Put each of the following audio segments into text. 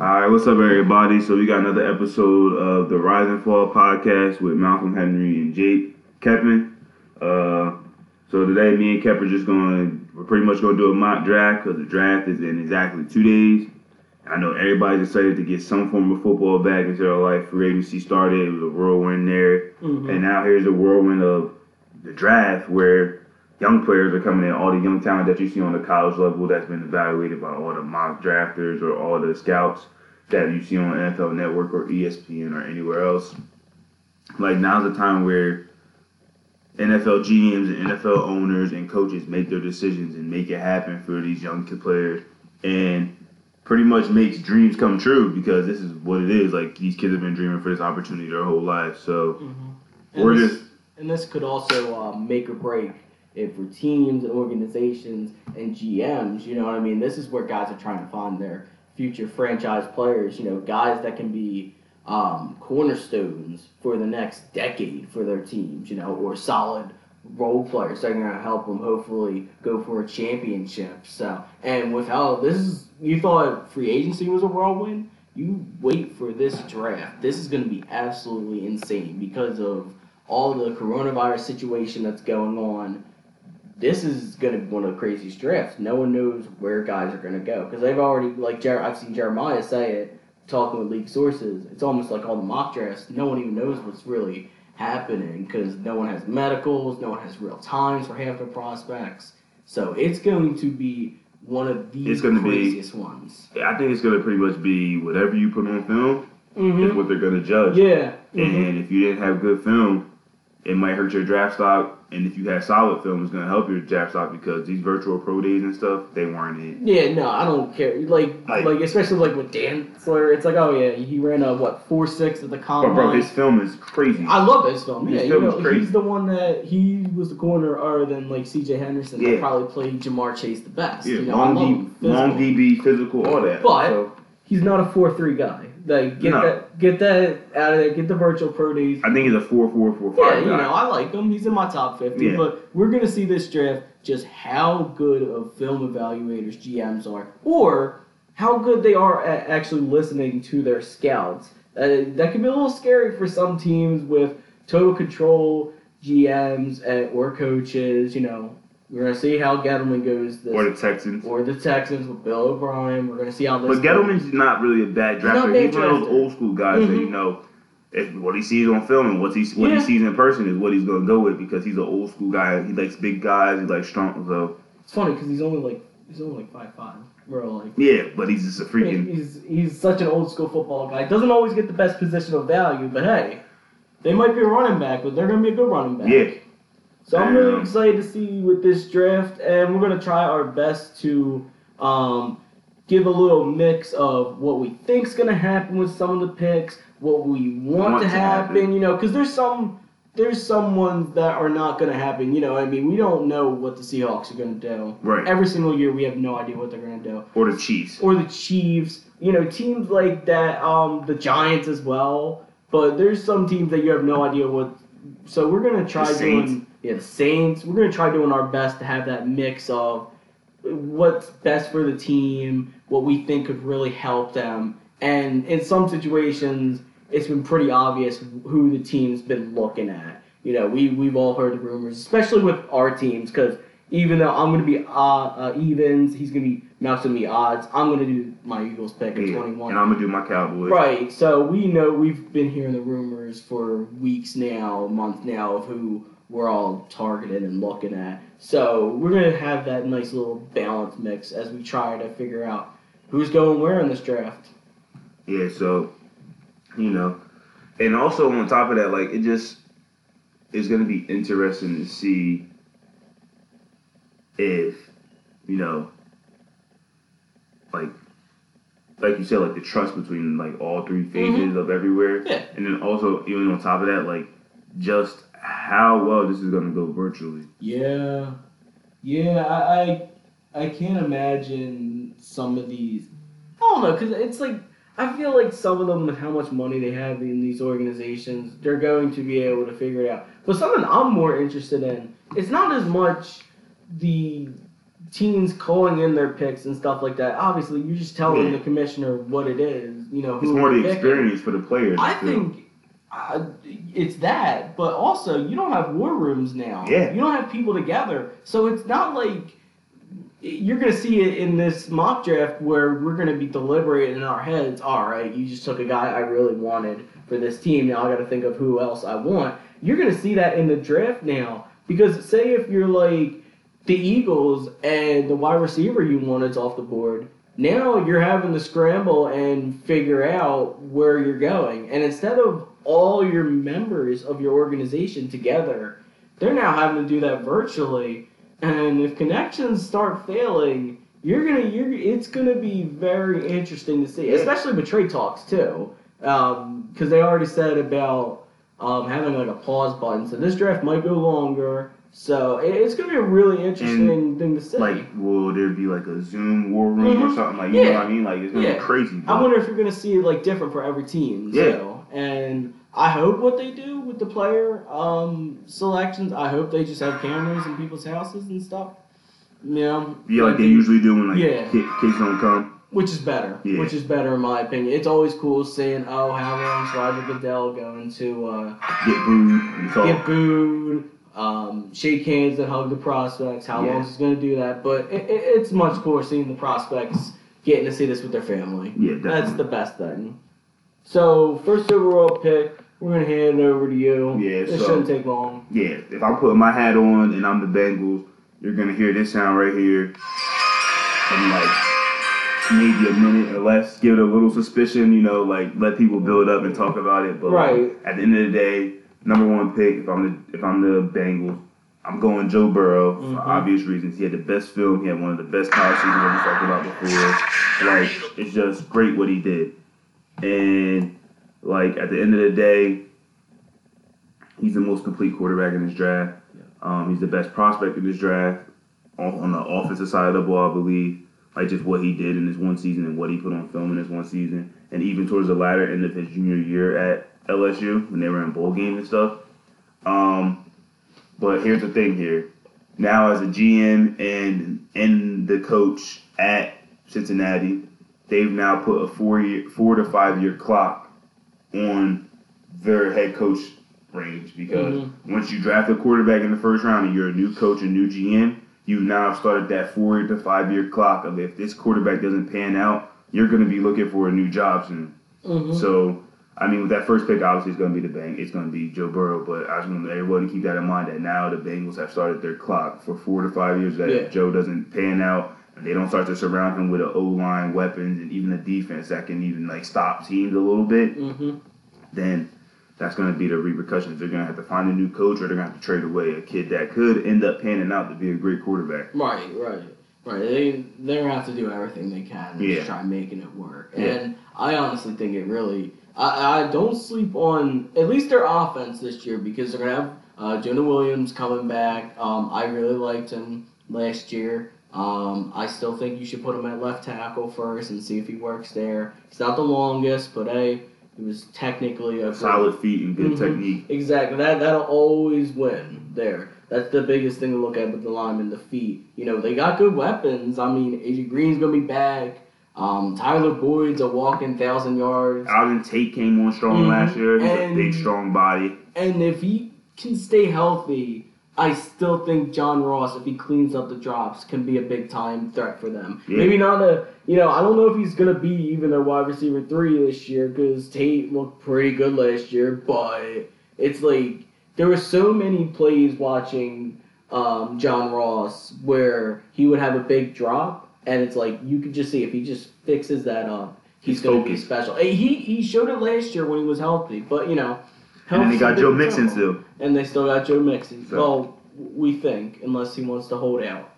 All right, what's up, everybody? So we got another episode of the Rise and Fall podcast with Malcolm Henry and Jake Kepman. Uh, so today, me and Kep are just going. To, we're pretty much going to do a mock draft because the draft is in exactly two days. I know everybody's excited to get some form of football back into their life. Free agency started, it was a whirlwind there, Mhm. and now here's a whirlwind of the draft where young players are coming in. All the young talent that you see on the college level that's been evaluated by all the mock drafters or all the scouts that you see on NFL Network or ESPN or anywhere else. Like now's the time where NFL GMs and NFL owners and coaches make their decisions and make it happen for these young players and pretty much makes dreams come true because this is what it is. Like these kids have been dreaming for this opportunity their whole life. So And we're this, just and this could also um, make or break for teams and organizations and GMs. You know what I mean? This is where guys are trying to find their future franchise players. You know, guys that can be um, cornerstones for the next decade for their teams. You know, or solid role players that are going to help them hopefully go for a championship. So, and with this is, you thought free agency was a whirlwind. You wait for this draft. This is going to be absolutely insane because of all the coronavirus situation that's going on. This is going to be one of the craziest drafts. No one knows where guys are going to go because they've already, like Jer- I've seen Jeremiah say it, talking with league sources. It's almost like all the mock drafts. No one even knows what's really happening because no one has medicals, no one has real times for half their prospects. So it's going to be one of the It's gonna be- craziest ones. I think it's gonna pretty much be whatever you put on film is Mm-hmm. what they're gonna judge. Yeah. mhm. And if you didn't have good film, it might hurt your draft stock. And if you had solid film, it's gonna help your draft stock because these virtual pro days and stuff, they weren't it. Yeah, no, I don't care. Like, Like- like, especially like with Dan Slayer, it's like, oh yeah, he ran a what four six at the But combine. bro, his film is crazy. I love his film. His Yeah, film you is know, crazy. he's the one that he was the corner other than like C.J. Henderson Yeah. that probably played Ja'Marr Chase the best. yeah, you know, long, D. Physical. long DB, physical, all that. But- so, He's not a four three guy. Like, get No. that, get that out of there. Get the virtual pro days. I think he's a four, four, four, Yeah, five you guy. know, I like him. He's in my top 50. Yeah. But we're going to see this draft just how good of film evaluators GMs are, or how good they are at actually listening to their scouts. Uh, that can be a little scary for some teams with total control GMs and, or coaches. You know, we're going to see how Gettleman goes this. or the Texans. or the Texans with Bill O'Brien. We're going to see how this But goes. Not really a bad drafter. bad He's one of those old school guys that Mhm. you know, if what he sees on film and what he what Yeah. he sees in person is what he's gonna go with because he's an old school guy. He likes big guys. He likes strong. So It's funny because he's only like he's only like five five. We're all like. yeah, but he's just a freaking He's he's such an old school football guy. Doesn't always get the best positional value, but hey, they might be a running back, but they're gonna be a good running back. yeah. So I'm really excited to see with this draft, and we're gonna try our best to um, give a little mix of what we think's gonna happen with some of the picks, what we want, Want to to happen, happen. you know, because there's some. There's some ones that are not going to happen. You know, I mean, we don't know what the Seahawks are going to do. Right. Every single year, we have no idea what they're going to do Or the Chiefs. or the Chiefs, you know, teams like that, um, the Giants as well. But there's some teams that you have no idea what. So we're gonna try doing yeah the Saints. We're gonna try doing our best to have that mix of what's best for the team, what we think could really help them, and in some situations, it's been pretty obvious who the team's been looking at. You know, we we've all heard the rumors, especially with our teams, because even though I'm going to be uh, uh, evens, he's going to be going to be odds. I'm going to do my Eagles pick at 21. And I'm gonna do my Cowboys. Right. So we know we've been hearing the rumors for weeks now, a month now, of who we're all targeted and looking at. So we're gonna have that nice little balance mix as we try to figure out who's going where in this draft. Yeah. So, you know, and also on top of that, like it just is gonna be interesting to see if you know, like like you said, like the trust between like all three phases mm-hmm. of everywhere. Yeah. And then also even on top of that, like just how well this is gonna go virtually. Yeah, yeah. I I, I can't imagine some of these. I don't know because it's like I feel like some of them with how much money they have in these organizations, they're going to be able to figure it out. But something I'm more interested in, it's not as much the teams calling in their picks and stuff like that. Obviously, you're just telling Yeah. the commissioner what it is. You know, It's more the picking. experience for the players. I too. think uh, it's that, but also you don't have war rooms now. Yeah. You don't have people together, so it's not like you're gonna see it in this mock draft where we're gonna be deliberating in our heads. All right, you just took a guy I really wanted for this team. Now I got to think of who else I want. You're gonna see that in the draft now because say if you're like the Eagles and the wide receiver you wanted's off the board. Now you're having to scramble and figure out where you're going. And instead of all your members of your organization together, they're now having to do that virtually. And if connections start failing, you're gonna you're it's gonna be very interesting to see, especially with trade talks too, because they already said about um, having like a pause button. So this draft might go longer. So it's gonna be a really interesting thing to see. Like, will there be like a Zoom war room or Mhm. something? Like, you know what I mean? Like, it's gonna Yeah. be crazy. I wonder if you're gonna see it like different for every team. Yeah. too. And I hope what they do with the player um, selections. I hope they just have cameras in people's houses and stuff. You know, Yeah, like they usually do when like Yeah. kids don't come. which is better. Yeah. Which is better in my opinion. It's always cool seeing oh how long's Roger Goodell going to uh, Get booed get booed, um, shake hands and hug the prospects. How Yeah. long is he going to do that? But it, it, it's much cooler seeing the prospects getting to see this with their family. Yeah, definitely. That's the best thing. So first overall pick, we're gonna hand it over to you. Yeah, it so- shouldn't take long. Yeah, if I put my hat on and I'm the Bengals, you're gonna hear this sound right here. And like maybe a minute or less, give it a little suspicion, you know, like let people build up and talk about it. But like, at the end of the day, number one pick, if I'm the if I'm the Bengals, I'm going Joe Burrow Mhm. for obvious reasons. He had the best film, he had one of the best college seasons we talked about before. Like it's just great what he did. And like at the end of the day, he's the most complete quarterback in this draft. Um, he's the best prospect in this draft on, on the offensive side of the ball, I believe. Like just what he did in his one season and what he put on film in his one season, and even towards the latter end of his junior year at LSU when they were in bowl games and stuff. Um, but here's the thing here. Now as a GM and and the coach at Cincinnati, they've now put a four year four to five year clock on their head coach range because Mhm. once you draft a quarterback in the first round and you're a new coach and new GM, you've now started that four to five year clock of if this quarterback doesn't pan out, you're going to be looking for a new job soon. Mm-hmm. So, I mean, with that first pick, obviously it's going to be the Bang. It's going to be Joe Burrow, but I just want everyone to keep that in mind that now the Bengals have started their clock for four to five years. That Yeah. if Joe doesn't pan out, and they don't start to surround him with an O line, weapons, and even a defense that can even like stop teams a little bit, Mm-hmm. then that's going to be the repercussions. They're going to have to find a new coach, or they're going to have to trade away a kid that could end up panning out to be a great quarterback. Right, right, right. They they're gonna have to do everything they can to Yeah. try making it work. Yeah. And I honestly think it really. I, I don't sleep on at least their offense this year because they're gonna have uh, Jonah Williams coming back. Um, I really liked him last year. Um, I still think you should put him at left tackle first and see if he works there. He's not the longest, but hey, he was technically a Solid feet and good Mhm. technique. Exactly. That that'll always win there. That's the biggest thing to look at with the linemen, the feet. You know, they got good weapons. I mean, AJ Green's gonna be back. Um, Tyler Boyd's a walking thousand yards. Auden Tate came on strong Mhm. last year. He's And- a big, strong body. And if he can stay healthy, I still think John Ross, if he cleans up the drops, can be a big time threat for them. Yeah. Maybe not a, you know, I don't know if he's gonna be even their wide receiver three this year because Tate looked pretty good last year, but it's like there were so many plays watching um, John Ross where he would have a big drop, and it's like you could just see if he just fixes that up, he's, He's gonna be special. He he showed it last year when he was healthy, but you know. And then they got Joe Mixon still. And they still got Joe Mixon. So- Well, we think, unless he wants to hold out.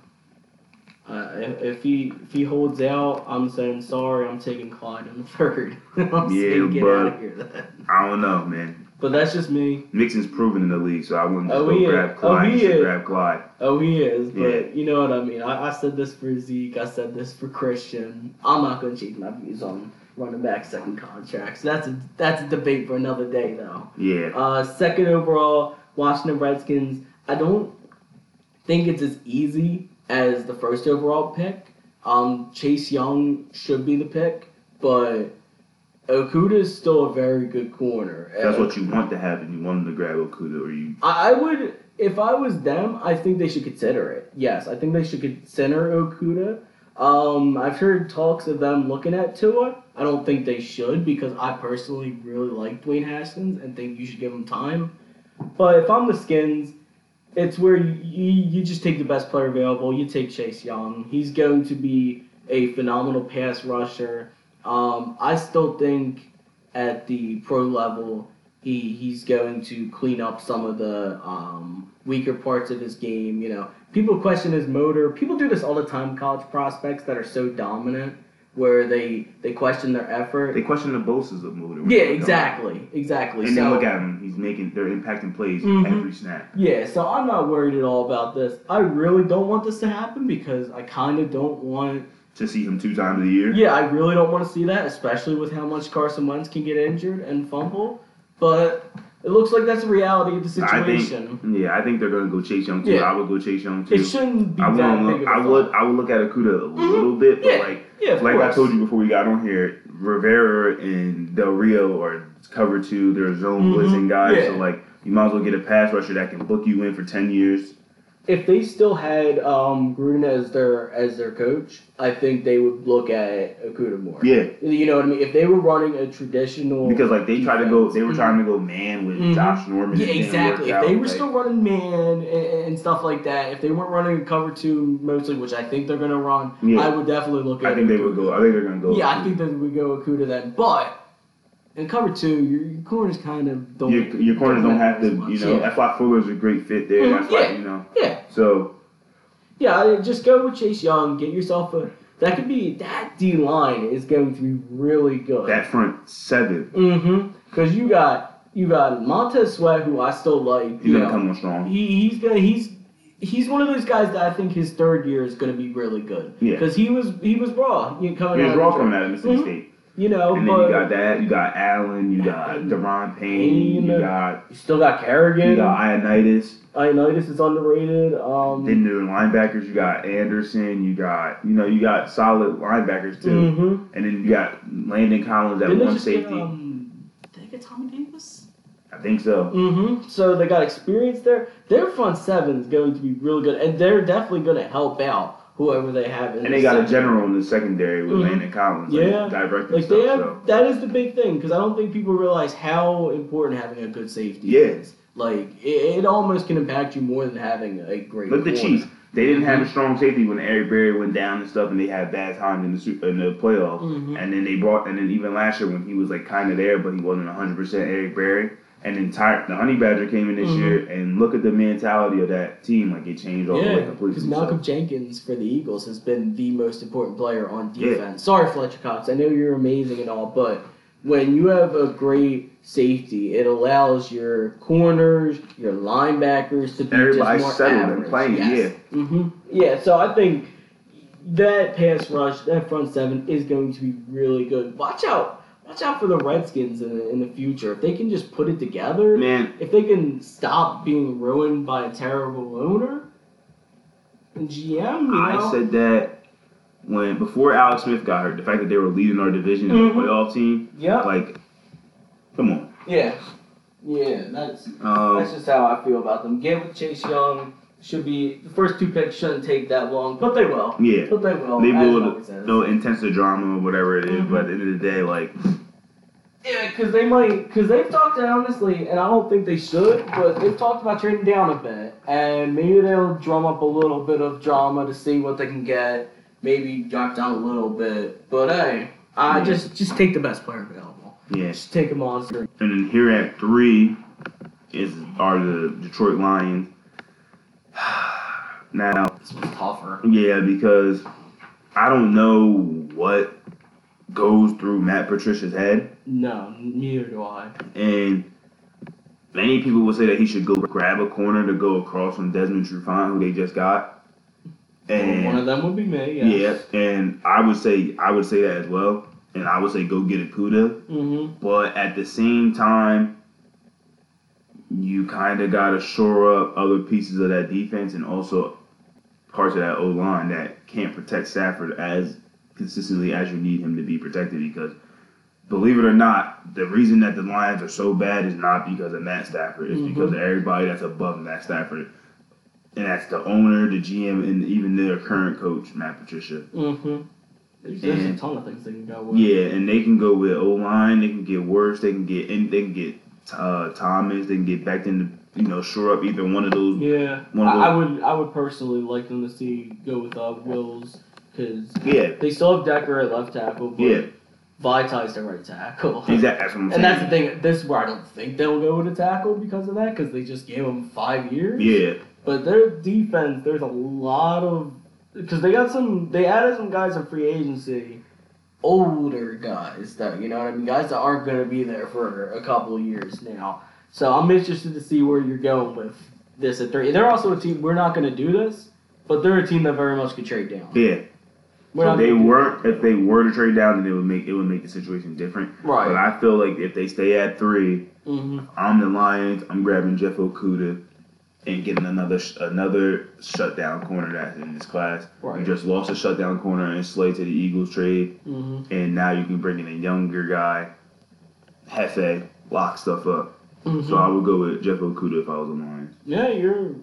Uh, if, if he if he holds out, I'm saying sorry. I'm taking Clyde in the third. I'm Yeah, saying get but- out of here then. I don't know, man. But that's just me. Mixon's proven in the league, so I wouldn't just Oh, go grab Oh, Clyde. he is. grab Clyde. Oh, he is. But Yeah. you know what I mean. I, I said this for Zeke. I said this for Christian. I'm not going to change my views on running back second contracts. That's a that's a debate for another day, though. Yeah. Uh, second overall, Washington Redskins. I don't think it's as easy as the first overall pick. Um, Chase Young should be the pick, but Okudah is still a very good corner. That's what you want to have, and You want them to grab Okudah, or you I, I would, if I was them, I think they should consider it. Yes, I think they should consider Okudah. Um, I've heard talks of them looking at Tua. I don't think they should because I personally really like Dwayne Haskins and think you should give him time. But if I'm the Skins, it's where you, you, just take the best player available. You take Chase Young. He's going to be a phenomenal pass rusher. Um, I still think at the pro level, he he's going to clean up some of the um, weaker parts of his game. You know, people question his motor. People do this all the time. College prospects that are so dominant, where they they question their effort. they question the Bosa's of motor. yeah, exactly, exactly. And so, then look at him. He's making. They're impacting plays Mhm. every snap. Yeah, so I'm not worried at all about this. I really don't want this to happen because I kind of don't want. To see him two times a year. Yeah, I really don't want to see that, especially with how much Carson Wentz can get injured and fumble. But it looks like that's the reality of the situation. I think. Yeah, I think they're gonna go Chase Young too. Yeah. I would go Chase Young too. it shouldn't be I that big Look, a I would. I would look at Okudah a Mhm. little bit, but Yeah. like. Yeah, like course. I told you before we got on here, Rivera and Del Rio are cover two. They're zone Mhm. blitzing guys, Yeah. so like you might as well get a pass rusher that can book you in for ten years. If they still had um, Gruden as their as their coach, I think they would look at Okudah more. Yeah, You know what I mean? If they were running a traditional because like they tried to go, they were trying to go man with Mhm. Josh Norman. Yeah, exactly. If they were like- still running man and, and stuff like that, if they weren't running a cover two mostly, which I think they're gonna run, Yeah. I would definitely look at. I think they Okudah. would go. I think they're gonna go. Yeah, I think that we go Okudah then, but in cover two, your, your corners kind of don't. your, your corners don't have to. You know, Yeah. that's why Fuller's a great fit there. Mhm, That's why yeah. you know. Yeah, So yeah. I- Just go with Chase Young. Get yourself a. That could be that D line is going to be really good. that front seven, Mm-hmm. Because you got you got Montez Sweat, who I still like. he's gonna know. come on strong. He, he's gonna he's he's one of those guys that I think his third year is gonna be really good. Yeah. Because he was he was raw. Coming He was out raw coming out of Mississippi Mhm. State, You know, and then but you got that. You got Allen. You got Da'Ron Payne. You got you still got Kerrigan. you got Ioannidis. Ioannidis is underrated. Um, Then the linebackers, you got Anderson, you got you know you got solid linebackers too, mhm. and then you got Landon Collins at Didn't they one just get, safety. um, did they get Tommy Davis? I think so. Mm-hmm. So they got experience there. Their front seven is going to be really good, and they're definitely going to help out whoever they have. In And the they got a general in the secondary with Mhm. Landon Collins, Yeah. like, directing Like stuff. have, so. that is the big thing because I don't think people realize how important having a good safety Yeah. is. Like it, it almost can impact you more than having a great. Look at the. Chiefs. They didn't have a strong safety when Eric Berry went down and stuff, and they had bad times in the in the playoffs. Mhm. And then they brought, and then even last year when he was like kind of there, but he wasn't 100 percent Eric Berry. And then Ty- the Honey Badger came in this Mhm. year, and look at the mentality of that team. Like it changed all the way Yeah, completely. because So- Malcolm Jenkins for the Eagles has been the most important player on Yeah. defense. Sorry, Fletcher Cox. I know you're amazing and all, but when you have a great safety, it allows your corners, your linebackers to be Everybody's just more settled and playing, Yes. hmm Yeah, so I think that pass rush, that front seven is going to be really good. Watch out. Watch out for the Redskins in the, in the future. If they can just put it together, man, if they can stop being ruined by a terrible owner and GM, you I know, said that when before Alex Smith got hurt, the fact that they were leading our division in Mhm. the playoff team, yeah, like, come on. yeah, yeah. That's Um, that's just how I feel about them. Get with Chase Young. Should be the first two picks shouldn't take that long, but they will. yeah, But they will. they will no intensive drama or whatever it is, Mhm. but at the end of the day, like, Yeah, because they might, because they've talked honestly, and I don't think they should, but they've talked about trading down a bit, and maybe they'll drum up a little bit of drama to see what they can get. Maybe drop down a little bit, but hey, I Yeah. just just take the best player available. yeah. Just take a monster. And then here at three is are the Detroit Lions. now, This was tougher. yeah, because I don't know what goes through Matt Patricia's head. No, neither do I. And many people would say that he should go grab a corner to go across from Desmond Trufant, who they just got. And One of them would be me. yeah, and I would say I would say that as well. And I would say go get Okudah. Mm-hmm. But at the same time, you kind of got to shore up other pieces of that defense and also parts of that O line that can't protect Stafford as consistently as you need him to be protected because believe it or not, the reason that the Lions are so bad is not because of Matt Stafford. It's Mhm. because of everybody that's above Matt Stafford. And that's the owner, the GM, and even their current coach, Matt Patricia. Mm-hmm. There's, there's a And- ton of things they can go with. Yeah, and they can go with O line. They can get worse. They can get in. They can get uh, Thomas. They can get back into you know shore up either one of those. Yeah, One of I, I would I would personally like them to see go with uh, Wills because Yeah, they still have Decker at left tackle, but yeah, Vaitai's the right tackle. exactly. That's what saying. And that's the thing. This is where I don't think they'll go with a tackle because of that, because they just gave him five years. Yeah, But their defense, there's a lot of because they got some. They added some guys in free agency, older guys that you know what I mean, guys that aren't going to be there for a couple of years now. So I'm interested to see where you're going with this at three. They're also a team. We're not going to do this, but they're a team that very much could trade down. yeah. So they weren't. If they were to trade down, then it would make it would make the situation different. right. But I feel like if they stay at three, hmm I'm the Lions. I'm grabbing Jeff Okudah and getting another sh- another shutdown corner that's in this class. You Right. just lost a shutdown corner and Slay to the Eagles trade, mm-hmm. and now you can bring in a younger guy, Hefe, lock stuff up. Mm-hmm. So I would go with Jeff Okudah if I was the Lions. Yeah, you're.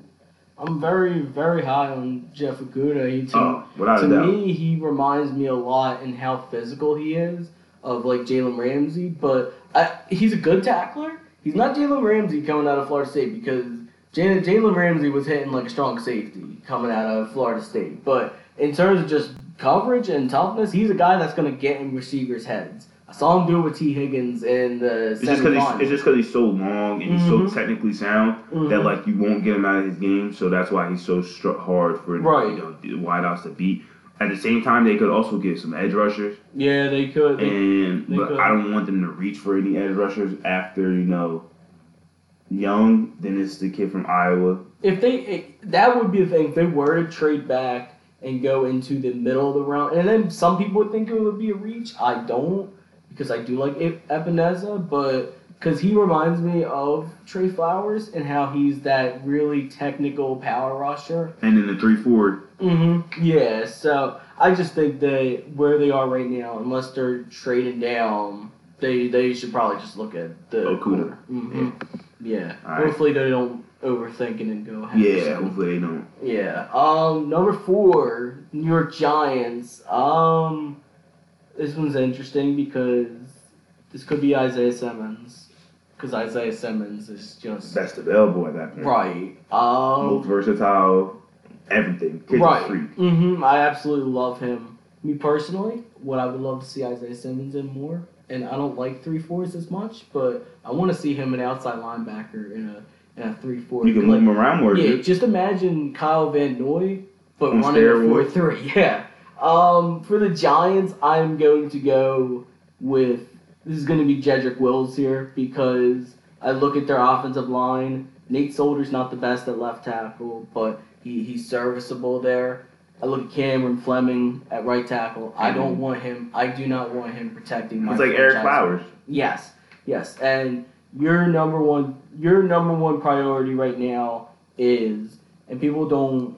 I'm very, very high on Jeff Okudah. He to, Oh, to me, he reminds me a lot in how physical he is of like Jalen Ramsey. But I, he's a good tackler. He's not Jalen Ramsey coming out of Florida State because Jalen Jalen Ramsey was hitting like strong safety coming out of Florida State. But in terms of just coverage and toughness, he's a guy that's going to get in receivers' heads. I saw him do it with Tee Higgins in the It's just because he's, semifinals. it's just 'cause he's so long and he's Mhm. so technically sound that Mhm. like you won't get him out of his game. So that's why he's so struck hard for Right. you know the wideouts to beat. At the same time, they could also get some edge rushers, yeah, they could. They- and they but could. I don't want them to reach for any edge rushers after you know Young. Then it's the kid from Iowa. if they it, that would be the thing if they were to trade back and go into the middle of the round and then some people would think it would be a reach i don't because i do like Epenesa but because he reminds me of trey flowers and how he's that really technical power rusher And then the three four, hmm yeah so i just think that where they are right now unless they're trading down they they should probably just look at the Okudah. hmm yeah, Alright. hopefully they don't overthinking and go yeah. Hopefully they don't. Yeah. Um, number four, New York Giants. Um, this one's interesting because this could be Isaiah Simmons, because Isaiah Simmons is just Best available at that point. right. Most Um, versatile, everything. Kid's a right. freak. Mm-hmm. I absolutely love him. Me personally, what I would love to see Isaiah Simmons in more, and I don't like three fours as much, but I want to see him an outside linebacker in a in a three four. You can move him around more. Yeah, just imagine Kyle Van Noy, but On running a four steroids. three. Yeah. Um, for the Giants, I'm going to go with this is going to be Jedrick Wills here because I look at their offensive line. Nate Solder's not the best at left tackle, but he, he's serviceable there. I look at Cameron Fleming at right tackle. I don't want him. I do not want him protecting my. It's like Eric. Flowers. Yes, yes, and your number one, your number one priority right now is, and people don't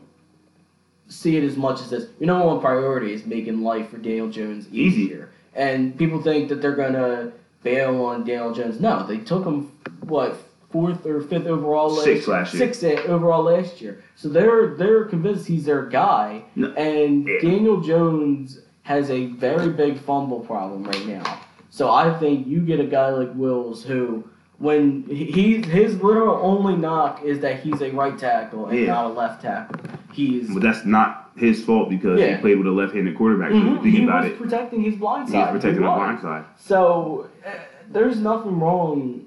see it as much as this. Your number one priority is making life for Daniel Jones easier, and people think that they're gonna bail on Daniel Jones. No, they took him what fourth or fifth overall last Sixth last year. sixth eh, overall last year. So they're they're convinced he's their guy, No. and Yeah. Daniel Jones has a very big fumble problem right now. So I think you get a guy like Wills who, when he his literal only knock is that he's a right tackle and Yeah. not a left tackle. He's But that's not his fault because Yeah. he played with a left-handed quarterback. So Mhm, if you he about was it, protecting his blind he's side. protecting He the blind side. So uh, there's nothing wrong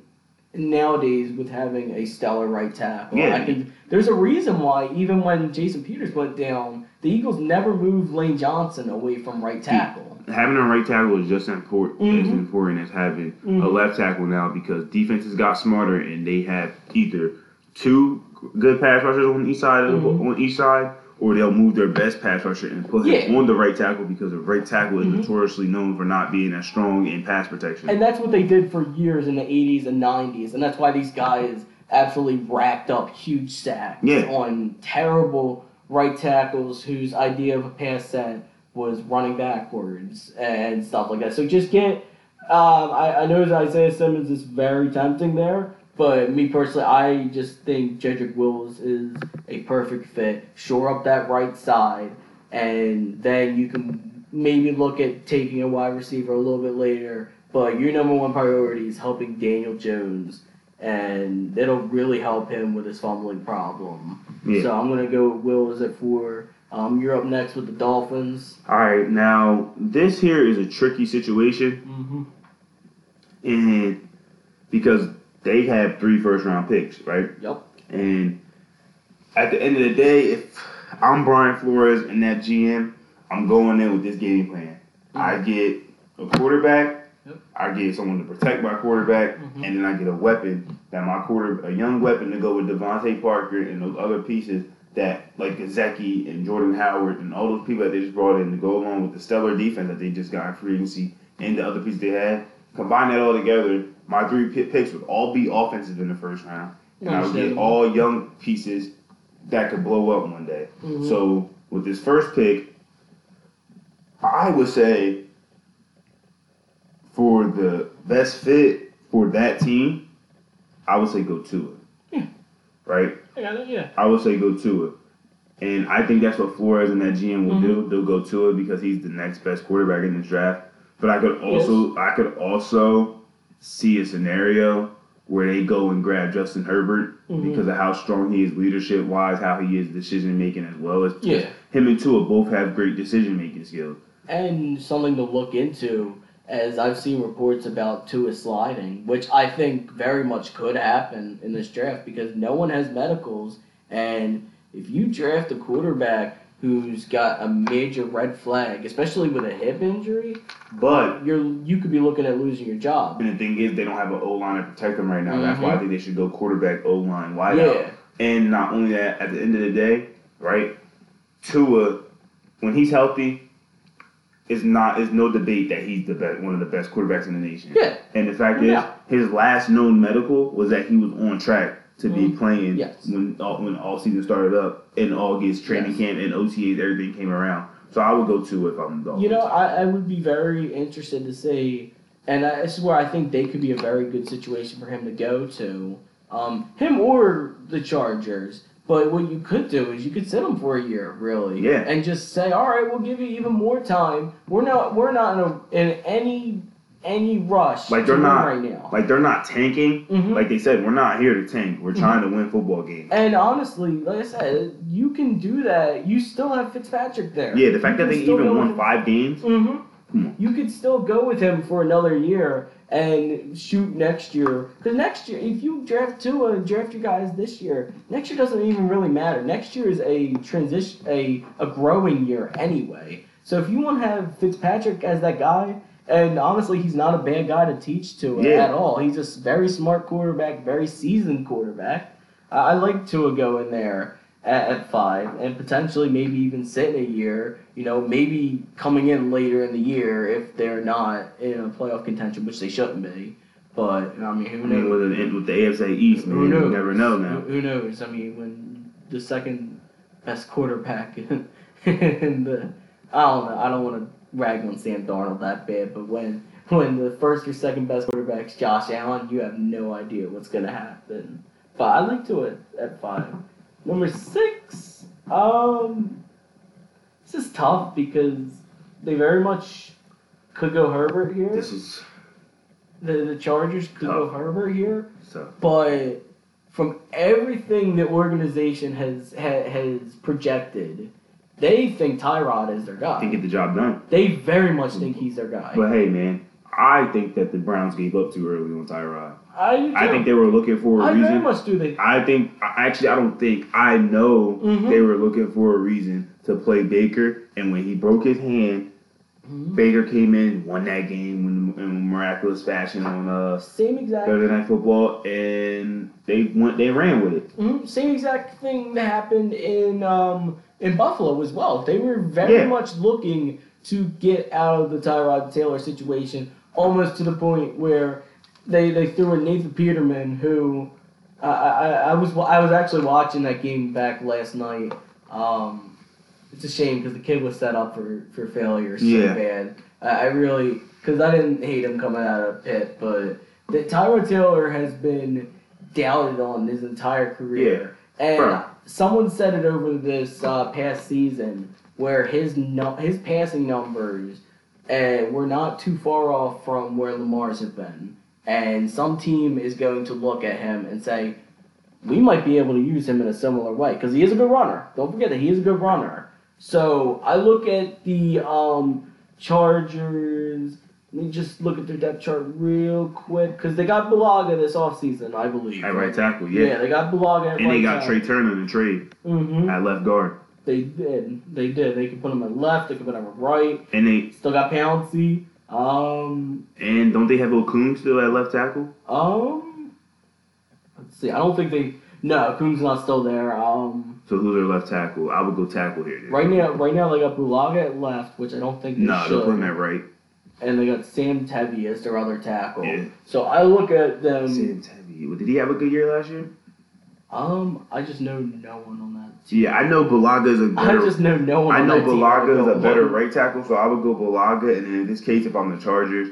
nowadays with having a stellar right tackle. Yeah. I can, there's a reason why even when Jason Peters went down, the Eagles never moved Lane Johnson away from right tackle. Having a right tackle is just as important as Mhm. important as having a Mhm. left tackle now because defenses got smarter and they have either two good pass rushers on each side of the, on each side, or they'll move their best pass rusher and put him on the right tackle because the right tackle is Mhm. notoriously known for not being as strong in pass protection. And that's what they did for years in the 80s and 90s. And that's why these guys absolutely racked up huge sacks Yeah. on terrible right tackles whose idea of a pass set was running backwards and stuff like that. So just get. Um, I, I know Isaiah Simmons is very tempting there, but me personally, I just think Jedrick Wills is a perfect fit. Shore up that right side, and then you can maybe look at taking a wide receiver a little bit later. But your number one priority is helping Daniel Jones, and it'll really help him with his fumbling problem. Yeah. So I'm gonna go with Wills at four. Um, you're up next with the Dolphins. All right, now this here is a tricky situation, Mm-hmm. and because they have three first round picks, right? Yep. And at the end of the day, if I'm Brian Flores and that GM, I'm going in with this game plan. I get a quarterback. I get someone to protect my quarterback, Mhm. and then I get a weapon that my quarter, a young weapon to go with DeVante Parker and those other pieces that like Gazeki and Jordan Howard and all those people that they just brought in to go along with the stellar defense that they just got in free agency and the other pieces they had. Combine that all together, my three pi- picks would all be offensive in the first round, and I would get all young pieces that could blow up one day. Mhm. So with this first pick, I would say for the best fit for that team, I would say go to it. Yeah. Right? Yeah, yeah. I would say go Tua. And I think that's what Flores and that GM will do. They'll go Tua because he's the next best quarterback in this draft. But I could also I could also see a scenario where they go and grab Justin Herbert Mhm. because of how strong he is leadership wise, how he is decision making as well as Yeah. him and Tua both have great decision making skills. And something to look into, as I've seen reports about Tua sliding, which I think very much could happen in this draft because no one has medicals. And if you draft a quarterback who's got a major red flag, especially with a hip injury, But you're you could be looking at losing your job. and the thing is, they don't have an O line to protect them right now. That's why I mm-hmm. think they should go quarterback, O line, wide out. And not only that, at the end of the day, right? Tua, when he's healthy, is not it's no debate that he's the best, one of the best quarterbacks in the nation. Yeah. And the fact Yeah. is, his last known medical was that he was on track to be Mhm. playing Yes. when all, when all season started up in August, training Yes. camp and OTAs, everything came around. So I would go Tua if I'm the You know, I, I would be very interested to see, and I, this is where I think they could be a very good situation for him to go to, um, him or the Chargers. But what you could do is you could sit him for a year, really, Yeah. and just say, all right, we'll give you even more time. We're not, we're not in, a, in any any rush Like they're not- right now. like they're not tanking. Mhm. Like they said, we're not here to tank. We're trying to win football games. and honestly, like I said, you can do that. You still have Fitzpatrick there. Yeah, the fact You that they even won five games. hmm on. You could still go with him for another year and shoot next year. Because next year, if you draft Tua, draft your guys this year. Next year doesn't even really matter. Next year is a transition, a a growing year anyway. So if you want to have Fitzpatrick as that guy, and honestly, he's not a bad guy to teach to Yeah. at all. He's a very smart quarterback, very seasoned quarterback. I, I like Tua going there at, at five, and potentially maybe even sit in a year. You know, maybe coming in later in the year if they're not in a playoff contention, which they shouldn't be. But I mean, who I mean, knows? with the, AFC East, man, Who knows? you never know Who, now. who knows? I mean, when the second best quarterback in, in the I don't know. I don't want to rag on Sam Darnold that bad, but when when the first or second best quarterback's Josh Allen, you have no idea what's gonna happen. But I like Tua at five. Number six, um, this is tough because they very much could go Herbert here. This is The the Chargers could go Tough. Herbert here. so. But from everything the organization has ha, has projected, they think Tyrod is their guy. Can get the job done. they very much think he's their guy. But hey, man, I think that the Browns gave up too early on Tyrod. I, I think they were looking for a I very reason. much do. They I think actually I don't think I know Mhm. they were looking for a reason to play Baker, and when he broke his hand, Mhm. Baker came in, won that game in, in miraculous fashion on uh, same exact Thursday Night Football, and they went they ran with it. mhm, same exact thing that happened in um, in Buffalo as well. They were very Yeah. much looking to get out of the Tyrod Taylor situation, almost to the point where they they threw in Nathan Peterman, who I, I, I was I was actually watching that game back last night Um, it's a shame because the kid was set up for, for failure so Yeah. bad. I, I really, because I didn't hate him coming out of Pitt, but the, Tyrod Taylor has been doubted on his entire career. Yeah. And Bro. someone said it over this uh, past season where his no, his passing numbers uh, were not too far off from where Lamar's have been. And some team is going to look at him and say, we might be able to use him in a similar way because he is a good runner. Don't forget that he is a good runner. So I look at the um, Chargers. Let me just look at their depth chart real quick because they got Bulaga this offseason, I believe. At right tackle, Yeah, yeah. they got Bulaga at and right they got tackle. Trai Turner in the trade Mm-hmm. at left guard. They did. They did. They could put him at left. They could put him at right. And they Still got Pouncey. Um, and don't they have Okung still at left tackle? um, let's see. I don't think they. No, Coon's not still there. Um, So who's their left tackle? I would go tackle here. then. right now, right now they got Bulaga at left, which I don't think they No, should. they'll put him at right. and they got Sam Tevi as their other tackle. Yeah. So I look at them. Sam Tevi. Did he have a good year last year? Um, I just know no one on that. Yeah, I know Bulaga's a I better. I just know no one. I know. Bulaga is a better right tackle, so I would go Bulaga. And then in this case, if I'm the Chargers,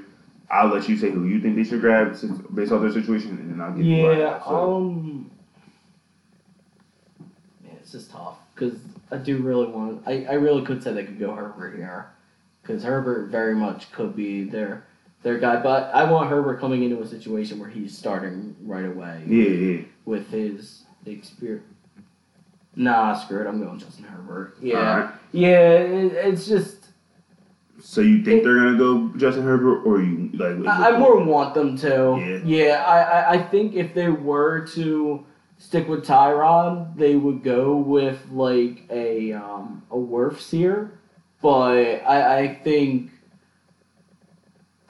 I'll let you say who you think they should grab based off their situation, and then I'll give you Yeah. So, Um. Man, it's just tough because I do really want. I I really could say they could go Herbert here, because Herbert very much could be their their guy. But I want Herbert coming into a situation where he's starting right away yeah, yeah. with his experience. Nah, screw it. I'm going Justin Herbert. Yeah, Alright. yeah. It, it's just So you think they're gonna go Justin Herbert, or you like? I, I more want them to. Yeah. I, I, I think if they were to stick with Tyrod, they would go with like a um, a Wirfs here. But I, I think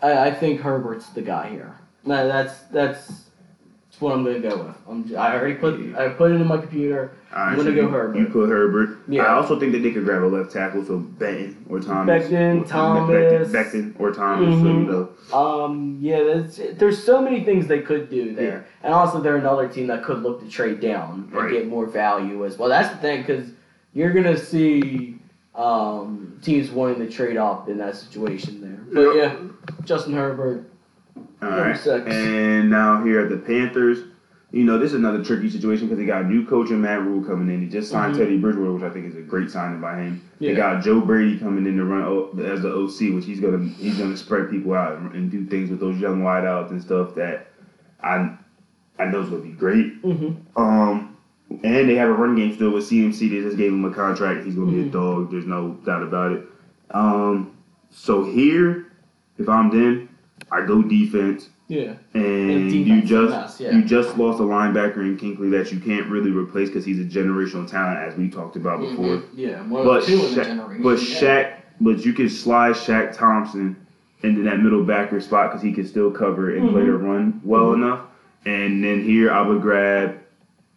I, I think Herbert's the guy here. No, that's that's that's what I'm gonna go with. I'm, j- I already put I put it in my computer. Right, I'm gonna so go you, Herbert. You put Herbert. Yeah. I also think that they could grab a left tackle, so Becton or Thomas. Becton, or, Thomas. Becton, Becton or Thomas. So you Mhm. know, Um, yeah, there's, there's so many things they could do there, and also they're another team that could look to trade down and Right. get more value as well. That's the thing because you're gonna see um, teams wanting to trade up in that situation there. But yeah, Justin Herbert. All right. And now here at the Panthers, you know, this is another tricky situation because they got a new coach and Matt Rhule coming in. He just signed Mhm. Teddy Bridgewater, which I think is a great signing by him. They got Joe Brady coming in to run o- as the OC, which he's gonna he's gonna spread people out and, and do things with those young wideouts and stuff that I I know is gonna be great. Mm-hmm. Um, and they have a run game still with CMC. They just gave him a contract. He's gonna be a Mhm. dog. There's no doubt about it. Um, so here, if I'm them, I go defense, Yeah. and you just yeah. you just lost a linebacker in Kuechly that you can't really replace because he's a generational talent, as we talked about before. Mhm. Yeah. But of the in the Shaq, but yeah. Shaq, but you can slide Shaq Thompson into that middle backer spot because he can still cover and play the run well Mhm. enough. And then here I would grab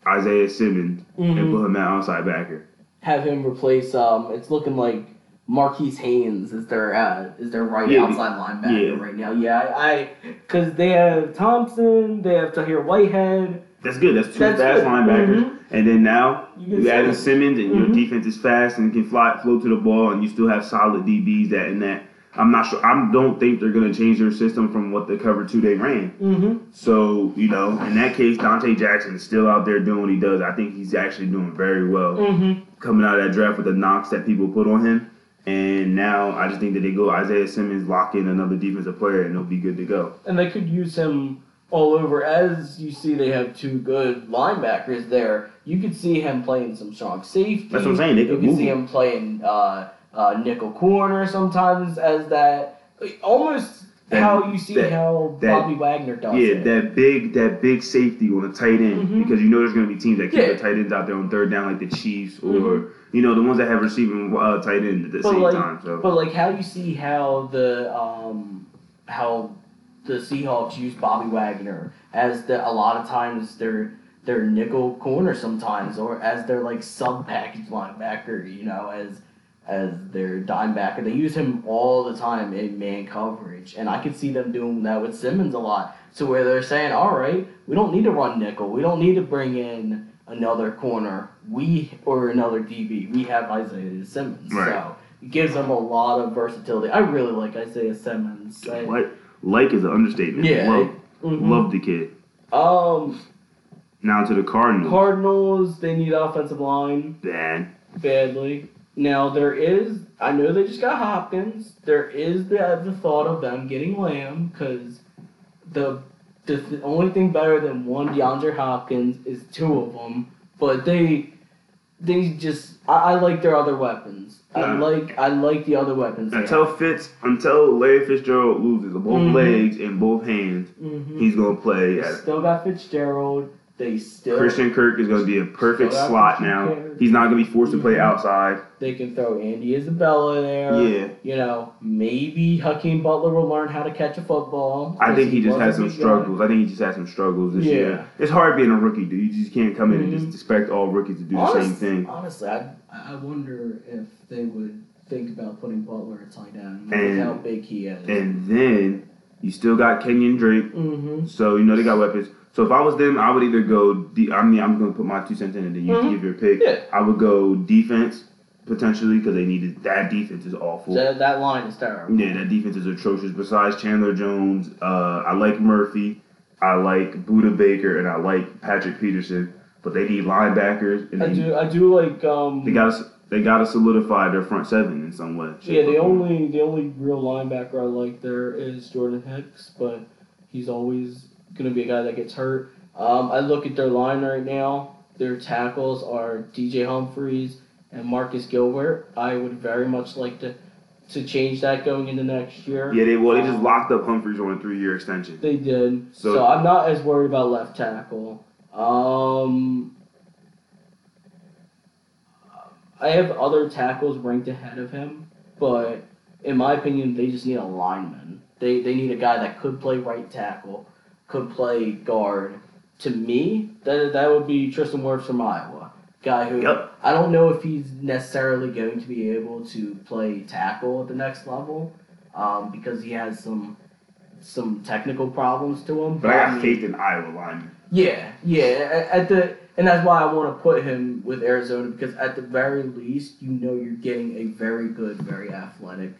Isaiah Simmons and Mhm. put him at outside backer. have him replace. Um, it's looking like Marquis Haynes is their uh, is their right Yeah, outside linebacker yeah. right now. Yeah, I because they have Thompson, they have Tahir Whitehead. That's good. That's two That's fast good. linebackers. Mhm. And then now You you, add in Simmons. And your Mhm. defense is fast and can fly, flow to the ball, and you still have solid DBs. That and that. I'm not sure. I don't think they're going to change their system from what the cover two they ran. Mm-hmm. So you know, in that case, Donte Jackson is still out there doing what he does. I think he's actually doing very well Mm-hmm. coming out of that draft with the knocks that people put on him. And now I just think that they go Isaiah Simmons, lock in another defensive player, and they'll be good to go. And they could use him all over. As you see, they have two good linebackers there. You could see him playing some strong safety. That's what I'm saying. They You could could move see him. him playing uh, uh, nickel corner sometimes as that. Almost That- how you see that- how that- Bobby Wagner does Yeah, it. that big that big safety on a tight end Mhm. because you know there's going to be teams that keep Yeah. their tight ends out there on third down like the Chiefs or Mhm. you know the ones that have receiving uh, tight end at the But same like- time. So But like how you see how the um how the Seahawks use Bobby Wagner as the a lot of times they're their nickel corner sometimes or as their like sub package linebacker, you know, as as their dime backer. They use him all the time in man coverage. And I could see them doing that with Simmons a lot. So where they're saying, All right, we don't need to run nickel. We don't need to bring in another corner, we or another DB, we have Isaiah Simmons. Right. So it gives them a lot of versatility. I really like Isaiah Simmons. I- What? Like is an understatement. Yeah. Love, Mhm. love the kid. Um, Now to the Cardinals. Cardinals, they need offensive line Bad. badly. Now there is, I know they just got Hopkins. There is the the thought of them getting Lamb because the the th- only thing better than one DeAndre Hopkins is two of them. But they they just I, I like their other weapons. I like I like the other weapons. Until. Fitz, until Larry Fitzgerald loses both Mhm. legs and both hands, Mhm. he's gonna play. As still got Fitzgerald. They still Christian Kirk is gonna be a perfect slot now. Kirk. He's not gonna be forced to play outside. They can throw Andy Isabella there. Yeah. You know, maybe Hakeem Butler will learn how to catch a football. I think he just was had some big guy. struggles. I think he just had some struggles this Yeah. year. It's hard being a rookie, dude. You just can't come in and Mhm. just expect all rookies to do the same thing. Honestly, I I wonder if they would think about putting Butler at tight end with And- how big he is. And then you still got Kenyan Drake. mm-hmm. So you know they got weapons. So if I was them, I would either go. De- I mean, I'm gonna put my two cents in, and then you Mhm. give your pick. Yeah. I would go defense potentially because they needed that defense is awful. That, that line is terrible. Yeah, that defense is atrocious. Besides Chandler Jones, uh, I like Murphy, I like Budda Baker, and I like Patrick Peterson. But they need linebackers, and I they, do I do like um they got they got to solidify their front seven in some way. yeah the only the only real linebacker I like there is Jordan Hicks, but he's always gonna be a guy that gets hurt. Um, I look at their line right now. Their tackles are DJ Humphries and Marcus Gilbert. I would very much like to to change that going into next year. yeah, they well they just Um, locked up Humphries on a three year extension. They did. So- So, I'm not as worried about left tackle. Um, I have other tackles ranked ahead of him, but in my opinion, they just need a lineman. They they need a guy that could play right tackle, could play guard. To me, that that would be Tristan Wirfs from Iowa. Guy who Yep. I don't know if he's necessarily going to be able to play tackle at the next level, um, because he has some some technical problems to him. But I got mean, faith in Iowa line. Yeah, yeah. At, the and that's why I want to put him with Arizona because at the very least, you know, you're getting a very good, very athletic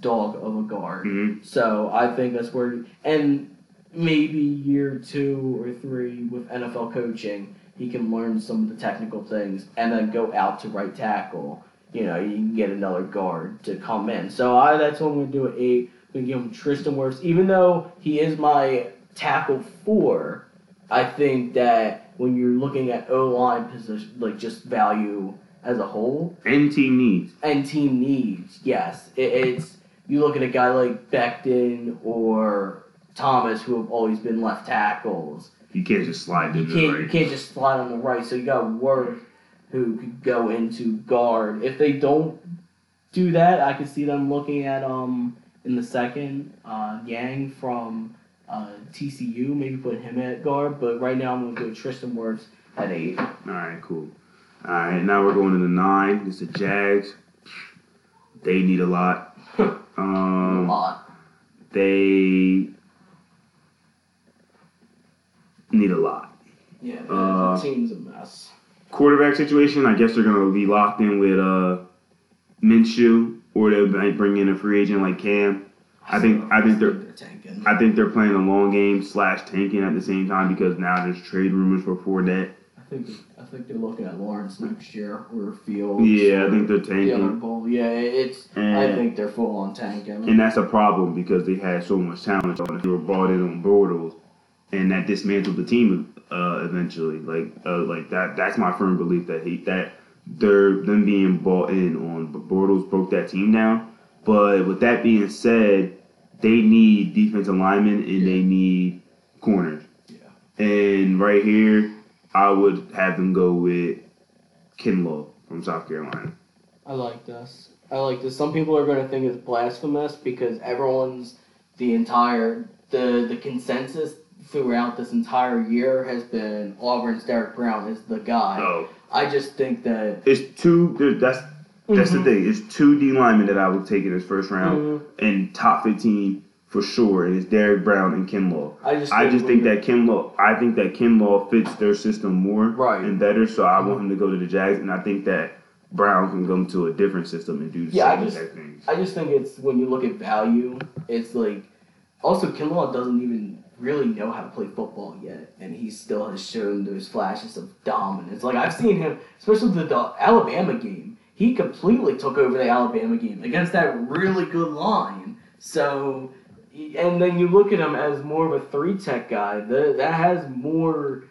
dog of a guard. hmm So I think that's where, and maybe year two or three with NFL coaching, he can learn some of the technical things and then go out to right tackle. You know, you can get another guard to come in. So I that's what I'm gonna do at eight. I'm gonna give him Tristan Wirfs, even though he is my tackle four. I think that when you're looking at O line position, like just value as a whole, And team needs. and team needs, yes, it, it's you look at a guy like Becton or Thomas who have always been left tackles. You can't just slide to You the can't right. you can't just slide on the right. So you got Wirfs who could go into guard. If they don't do that, I could see them looking at um in the second uh, Niang from uh, TCU, maybe put him at guard. But right now I'm gonna go Tristan Wirfs at eight. All right, cool. All right, now we're going to the nine. It's the Jags. They need a lot. a Um, lot. they need a lot. Yeah, the, uh, team's a mess. Quarterback situation. I guess they're gonna be locked in with uh, Minshew, or they might bring in a free agent like Cam. I think- I think they're- tanking. I think they're playing a long game slash tanking at the same time because now there's trade rumors for Fournette. I think I think they're looking at Lawrence next year or Fields. Yeah, I think they're tanking. the other goal. Yeah, it's. I think they're full on tanking. and that's a problem because they had so much talent. They were brought in on Bortles, and that dismantled the team uh, eventually. Like uh, like that. That's my firm belief that he that they're them being bought in on Bortles broke that team down. But with that being said, they need defensive linemen and they need corners. Yeah. And right here, I would have them go with Kinlaw from South Carolina. I like this. I like this. Some people are going to think it's blasphemous because everyone's the entire the the consensus throughout this entire year has been Auburn's Derrick Brown is the guy. Oh, I just think that it's two. there- That's that's Mhm. the thing. It's two D linemen that I would take in this first round Mhm. and top fifteen for sure, and it's Derrick Brown and Kinlaw. I just I just think when that Kinlaw, I think that Kinlaw fits their system more Right. and better. So I want him to go to the Jags, and I think that Brown can come to a different system and do the Yeah, I same just- exact things. I just think it's when you look at value, it's like also Kinlaw doesn't even really know how to play football yet, and he still has shown those flashes of dominance. Like I've seen him, especially the, the Alabama game. He completely took over the Alabama game against that really good line. So, and then you look at him as more of a three tech guy. The, that has more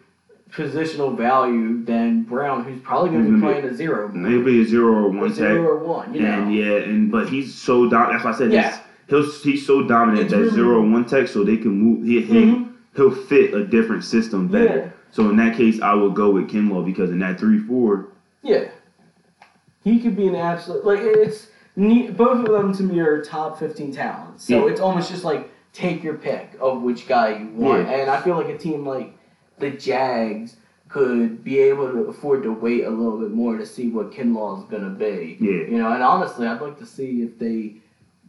positional value than Brown, who's probably going to be Mhm. playing a zero. Maybe a zero or one zero tech. or one, you know. And yeah, and but he's so dominant. That's why I said Yeah. He'll he's so dominant that really- zero and one tech, so they can move. He, he Mhm. he'll fit a different system better. Yeah. So in that case, I would go with Kinlaw because in that three four, Yeah, he could be an absolute like it's both of them to me are top fifteen talents. So Yeah. it's almost just like take your pick of which guy you want. Yeah. And I feel like a team like the Jags could be able to afford to wait a little bit more to see what Kinlaw is gonna be. Yeah. You know, and honestly, I'd like to see if they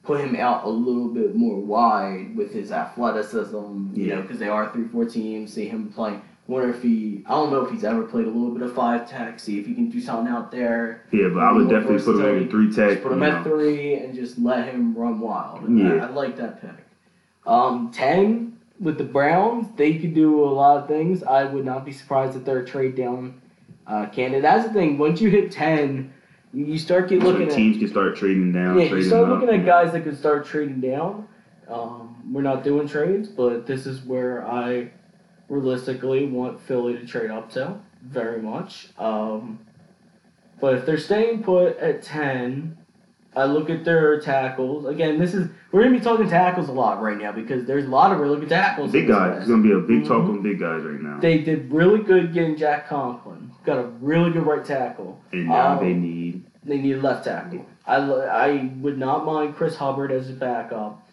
put him out a little bit more wide with his athleticism. You know, because they are three four teams. See him playing. Wonder if he, I don't know if he's ever played a little bit of five tech. See if he can do something out there. yeah. But I would definitely put him versatility. three tech. Just put him at three and just let him run wild. And Yeah. I, I like that pick. Um, ten with the Browns, they could do a lot of things. I would not be surprised if they're a trade down uh, candidate. That's the thing. Once you hit ten, you, start get So looking at teams can start trading down. yeah, you start up. looking at guys that could start trading down. Um, we're not doing trades, but this is where I realistically want Philly to trade up to very much. Um, but if they're staying put at ten, I look at their tackles. Again, this is we're gonna be talking tackles a lot right now because there's a lot of really good tackles. Big guys. It's gonna be a big talk Mhm. on big guys right now. They did really good getting Jack Conklin. Got a really good right tackle. and now Um, they need. They need a left tackle. I, I would not mind Chris Hubbard as a backup,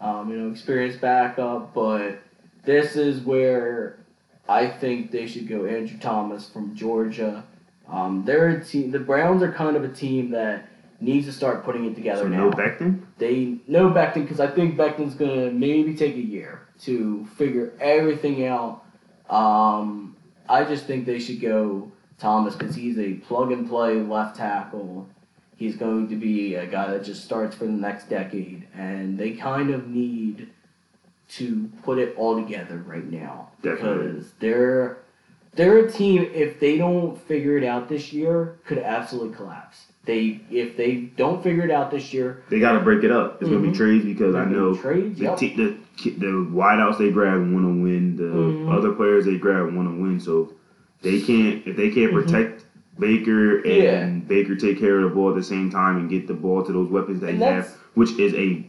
um, you know, experienced backup, but this is where I think they should go Andrew Thomas from Georgia. Um, they're a team. The Browns are kind of a team that needs to start putting it together So now. no Becton. They know Becton because I think Becton's gonna maybe take a year to figure everything out. Um, I just think they should go Thomas because he's a plug and play left tackle. He's going to be a guy that just starts for the next decade, and they kind of need to put it all together right now Definitely. because they're they're a team. If they don't figure it out this year, could absolutely collapse. They if they don't figure it out this year, They got to break it up. It's gonna Mhm. be trades because I know gonna the Yep. te- the the wideouts they grab want to win. The Mhm. other players they grab want to win. So they can't if they can't Mhm. protect Baker and Yeah. Baker take care of the ball at the same time and get the ball to those weapons that And he has, which is a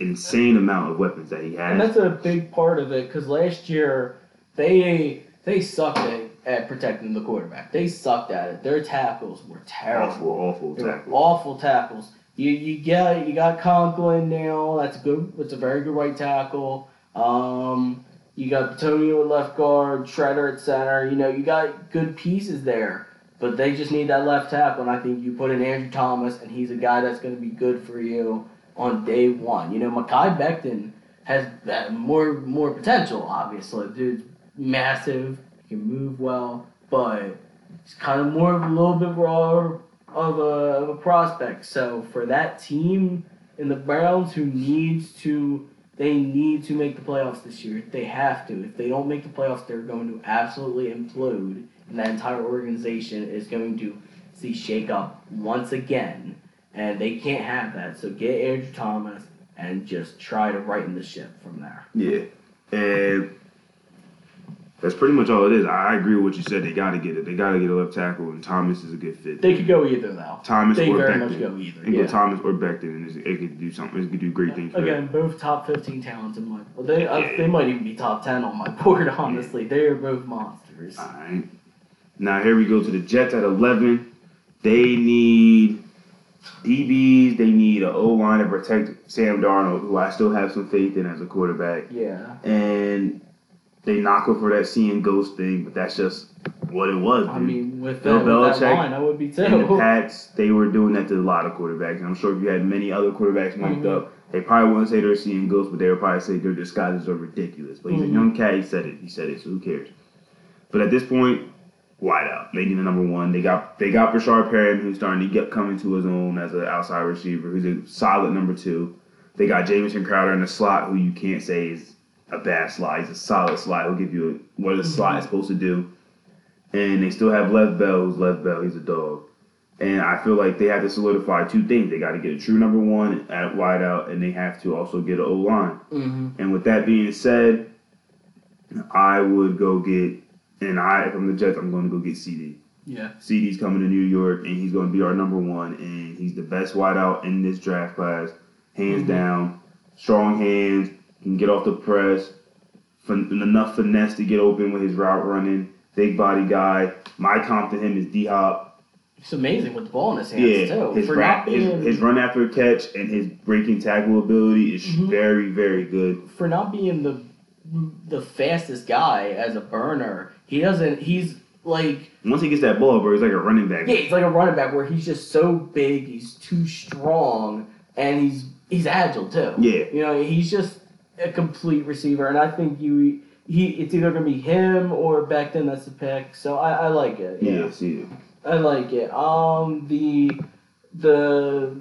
insane amount of weapons that he has. And that's a big part of it because last year they they sucked at, at protecting the quarterback. They sucked at it. Their tackles were terrible. Awful, awful They were awful tackles. You you get you got Conklin now. That's a good. That's a very good right tackle. Um, you got Bitonio at left guard, Tretter at center. You know you got good pieces there, but they just need that left tackle. And I think you put in Andrew Thomas, and he's a guy that's going to be good for you on day one. You know, Mekhi Becton has more more potential. Obviously, dude's massive. He can move well, but he's kind of more of a little bit raw of a, of a prospect. So for that team in the Browns who needs to, they need to make the playoffs this year. They have to. If they don't make the playoffs, they're going to absolutely implode, and that entire organization is going to see shake up once again. And they can't have that. So get Andrew Thomas and just try to righten the ship from there. Yeah, and that's pretty much all it is. I agree with what you said. They got to get it. They got to get a left tackle, and Thomas is a good fit. They could go either though. Thomas They or very Becton. much go either. And Yeah. go Thomas or Becton, and it could do something. It could do great things. For them. Again, both top 15 talents in my. Well, they uh, Yeah. they might even be top 10 on my board. Honestly, they are both monsters. All right. Now here we go to the Jets at eleven. They need DBs. They need an O line to protect Sam Darnold, who I still have some faith in as a quarterback. Yeah, And they knock him for that seeing ghost thing, but that's just what it was. I dude. mean, with Bill that, with that Belichick line, I would be And the too. Pats, they were doing that to a lot of quarterbacks. And I'm sure if you had many other quarterbacks mic'd Mhm. up, They probably wouldn't say they're seeing ghosts, but they would probably say their disguises are ridiculous. But he's Mhm. a young cat. He said it. He said it. So who cares? But at this point, wide out. They need a number one. They got they got Breshad Perrin, who's starting to get coming to his own as an outside receiver, who's a solid number two. They got Jamison Crowder in the slot, who you can't say is a bad slot. He's a solid slot. He'll give you what a slot is supposed to do. And they still have Lev Bell, who's Lev Bell. He's a dog. And I feel like they have to solidify two things. They got to get a true number one at wideout, and they have to also get an O line. Mm-hmm. And with that being said, I would go get, and I, if I'm the Jets, I'm going to go get CD. Yeah. CD's coming to New York, and he's going to be our number one, and he's the best wideout in this draft class, hands Mhm. down. Strong hands, can get off the press, fin- enough finesse to get open with his route running. Big body guy. My comp to him is D Hop. It's amazing with the ball in his hands Yeah, too. his, For ra- not being his, his run after a catch and his breaking tackle ability is Mhm. very, very good. for not being the the fastest guy as a burner, he doesn't. He's like Once he gets that ball, bro, he's like a running back. yeah, he's like a running back where he's just so big, he's too strong, and he's he's agile too. Yeah. you know, he's just a complete receiver, and I think you he it's either gonna be him or Becton that's the pick. So I, I like it. Yeah, Yeah, see. I like it. Um, the the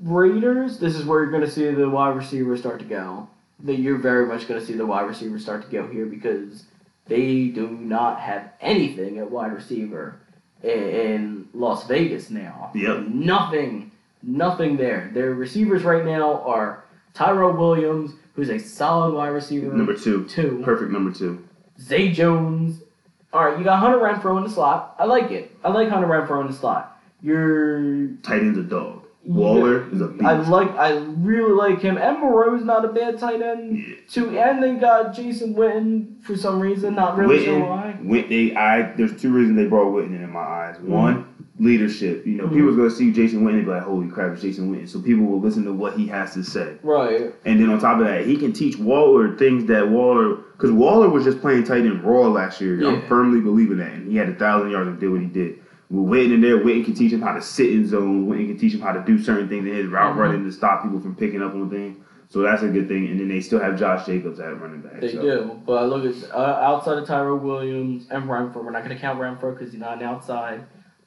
Raiders. This is where you're gonna see the wide receivers start to go. That you're very much gonna see the wide receivers start to go here because they do not have anything at wide receiver in, in Las Vegas now. Yep. Nothing, nothing there. Their receivers right now are Tyrell Williams, who's a solid wide receiver. Number two. two. Perfect number two. Zay Jones. All right, you got Hunter Renfrow in the slot. I like it. I like Hunter Renfrow in the slot. You're Tight end's a dog. Waller is a beast. I like. I really like him. And Moreau's not a bad tight end Yeah. too. And they got Jason Witten for some reason. Not really sure why. Witten, Witten, I, there's two reasons they brought Witten in, in my eyes. Mm-hmm. One, leadership. You know, Mhm. are gonna see Jason Witten and be like, "Holy crap, it's Jason Witten!" So people will listen to what he has to say. Right. And then on top of that, he can teach Waller things that Waller, because Waller was just playing tight end raw last year. Yeah. I'm firmly believing that, and he had a thousand yards and did what he did. With Witten in there, Witten can teach him how to sit in zone. Witten can teach him how to do certain things in his route Mhm. running to stop people from picking up on things. So that's a good thing. And then they still have Josh Jacobs at running back. They so. do, but I look at uh, outside of Tyrell Williams and Renfrow. We're not going to count Renfrow because he's not an outside.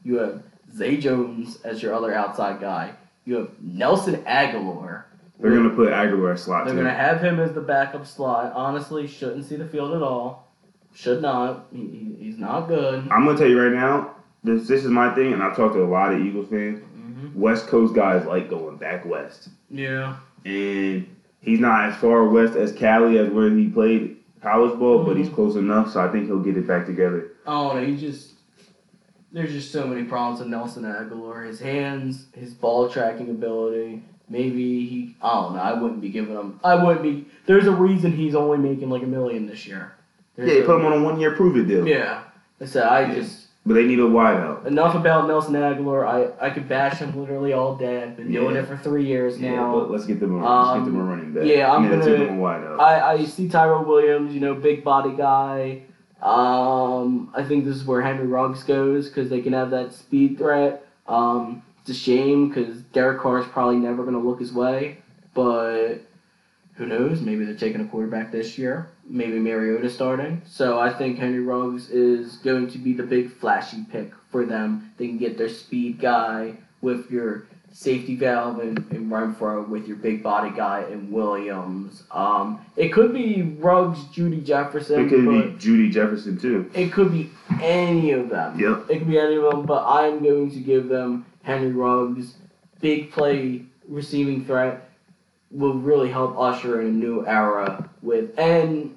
You have Zay Jones as your other outside guy. You have Nelson Agholor. They're gonna put Agholor slot They're gonna have him as the backup slot. Honestly, shouldn't see the field at all. Should not. He, he, he's not good. I'm gonna tell you right now. This this is my thing, and I've talked to a lot of Eagles fans. Mm-hmm. West Coast guys like going back west, Yeah. and he's not as far west as Cali as where he played college ball, but Mhm. he's close enough. So I think he'll get it back together. Oh no, he just. There's just so many problems with Nelson Agholor. His hands, his ball tracking ability. Maybe he. I don't know. I wouldn't be giving him. I wouldn't be. There's a reason he's only making like a million this year. There's Yeah, they put him on a one year prove it deal. Yeah. I said I Yeah. just But they need a wideout. enough about Nelson Agholor. I I could bash him literally all day. I've been doing it for three years Yeah, now. but let's get them. A, let's get them a Um, running back. yeah, I'm gonna- them a wideout. I, I see Tyrell Williams, you know, big body guy. Um, I think this is where Henry Ruggs goes because they can have that speed threat. Um, it's a shame because Derek Carr is probably never going to look his way, but who knows? Maybe they're taking a quarterback this year. Maybe Mariota starting. So I think Henry Ruggs is going to be the big flashy pick for them. They can get their speed guy with your safety valve and, and Renfrow with your big body guy and Williams. Um, it could be Ruggs, Jeudy Jefferson, it could be Jeudy Jefferson too. it could be any of them. Yep. It could be any of them, but I'm going to give them Henry Ruggs. Big play receiving threat will really help usher in a new era with and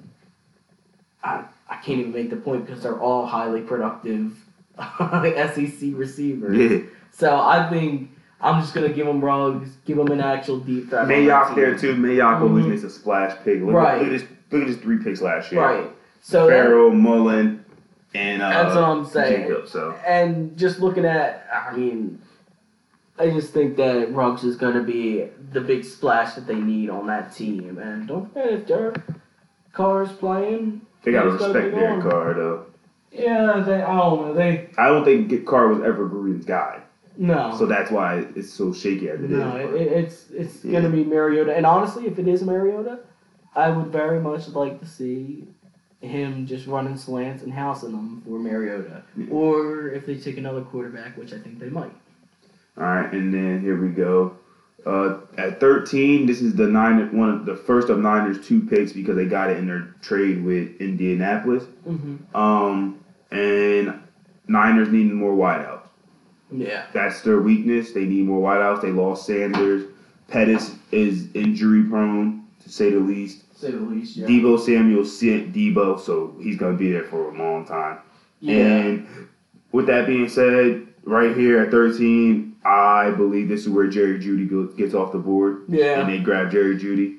I, I can't even make the point because they're all highly productive SEC receivers. Yeah. So I think I'm just gonna give them Ruggs, give them an actual deep threat. Mayock there too. Mayock always Mhm. makes a splash pick. Look, Right. at, look at his look at his three picks last year. Right. So Ferrell, Mullen, and uh, That's what I'm saying. Jacob. So And just looking at, I mean, I just think that Ruggs is going to be the big splash that they need on that team. And don't forget, if Derek Carr's playing, they gotta respect Derek. Carr though. Yeah, they, I don't know. They I don't think Carr was ever Gruden's guy. No. So that's why it's so shaky as it is. no, it, but- it- it's it's Yeah. gonna be Mariota, and honestly, if it is Mariota, I would very much like to see him just running slants and housing them for Mariota, Yeah. or if they take another quarterback, which I think they might. All right, and then here we go. Uh, at 13, this is the nine one of the first of Niners two picks because they got it in their trade with Indianapolis. Mm-hmm. Um, and Niners needing more wideouts. Yeah. That's their weakness. They need more wideouts. They lost Sanders. Pettis is injury prone to say the least. Say the least. Yeah. Debo Samuel sent Debo, so he's gonna be there for a long time. yeah. And with that being said, right here at 13, I believe this is where Jerry Jeudy gets off the board, Yeah. and they grab Jerry Jeudy.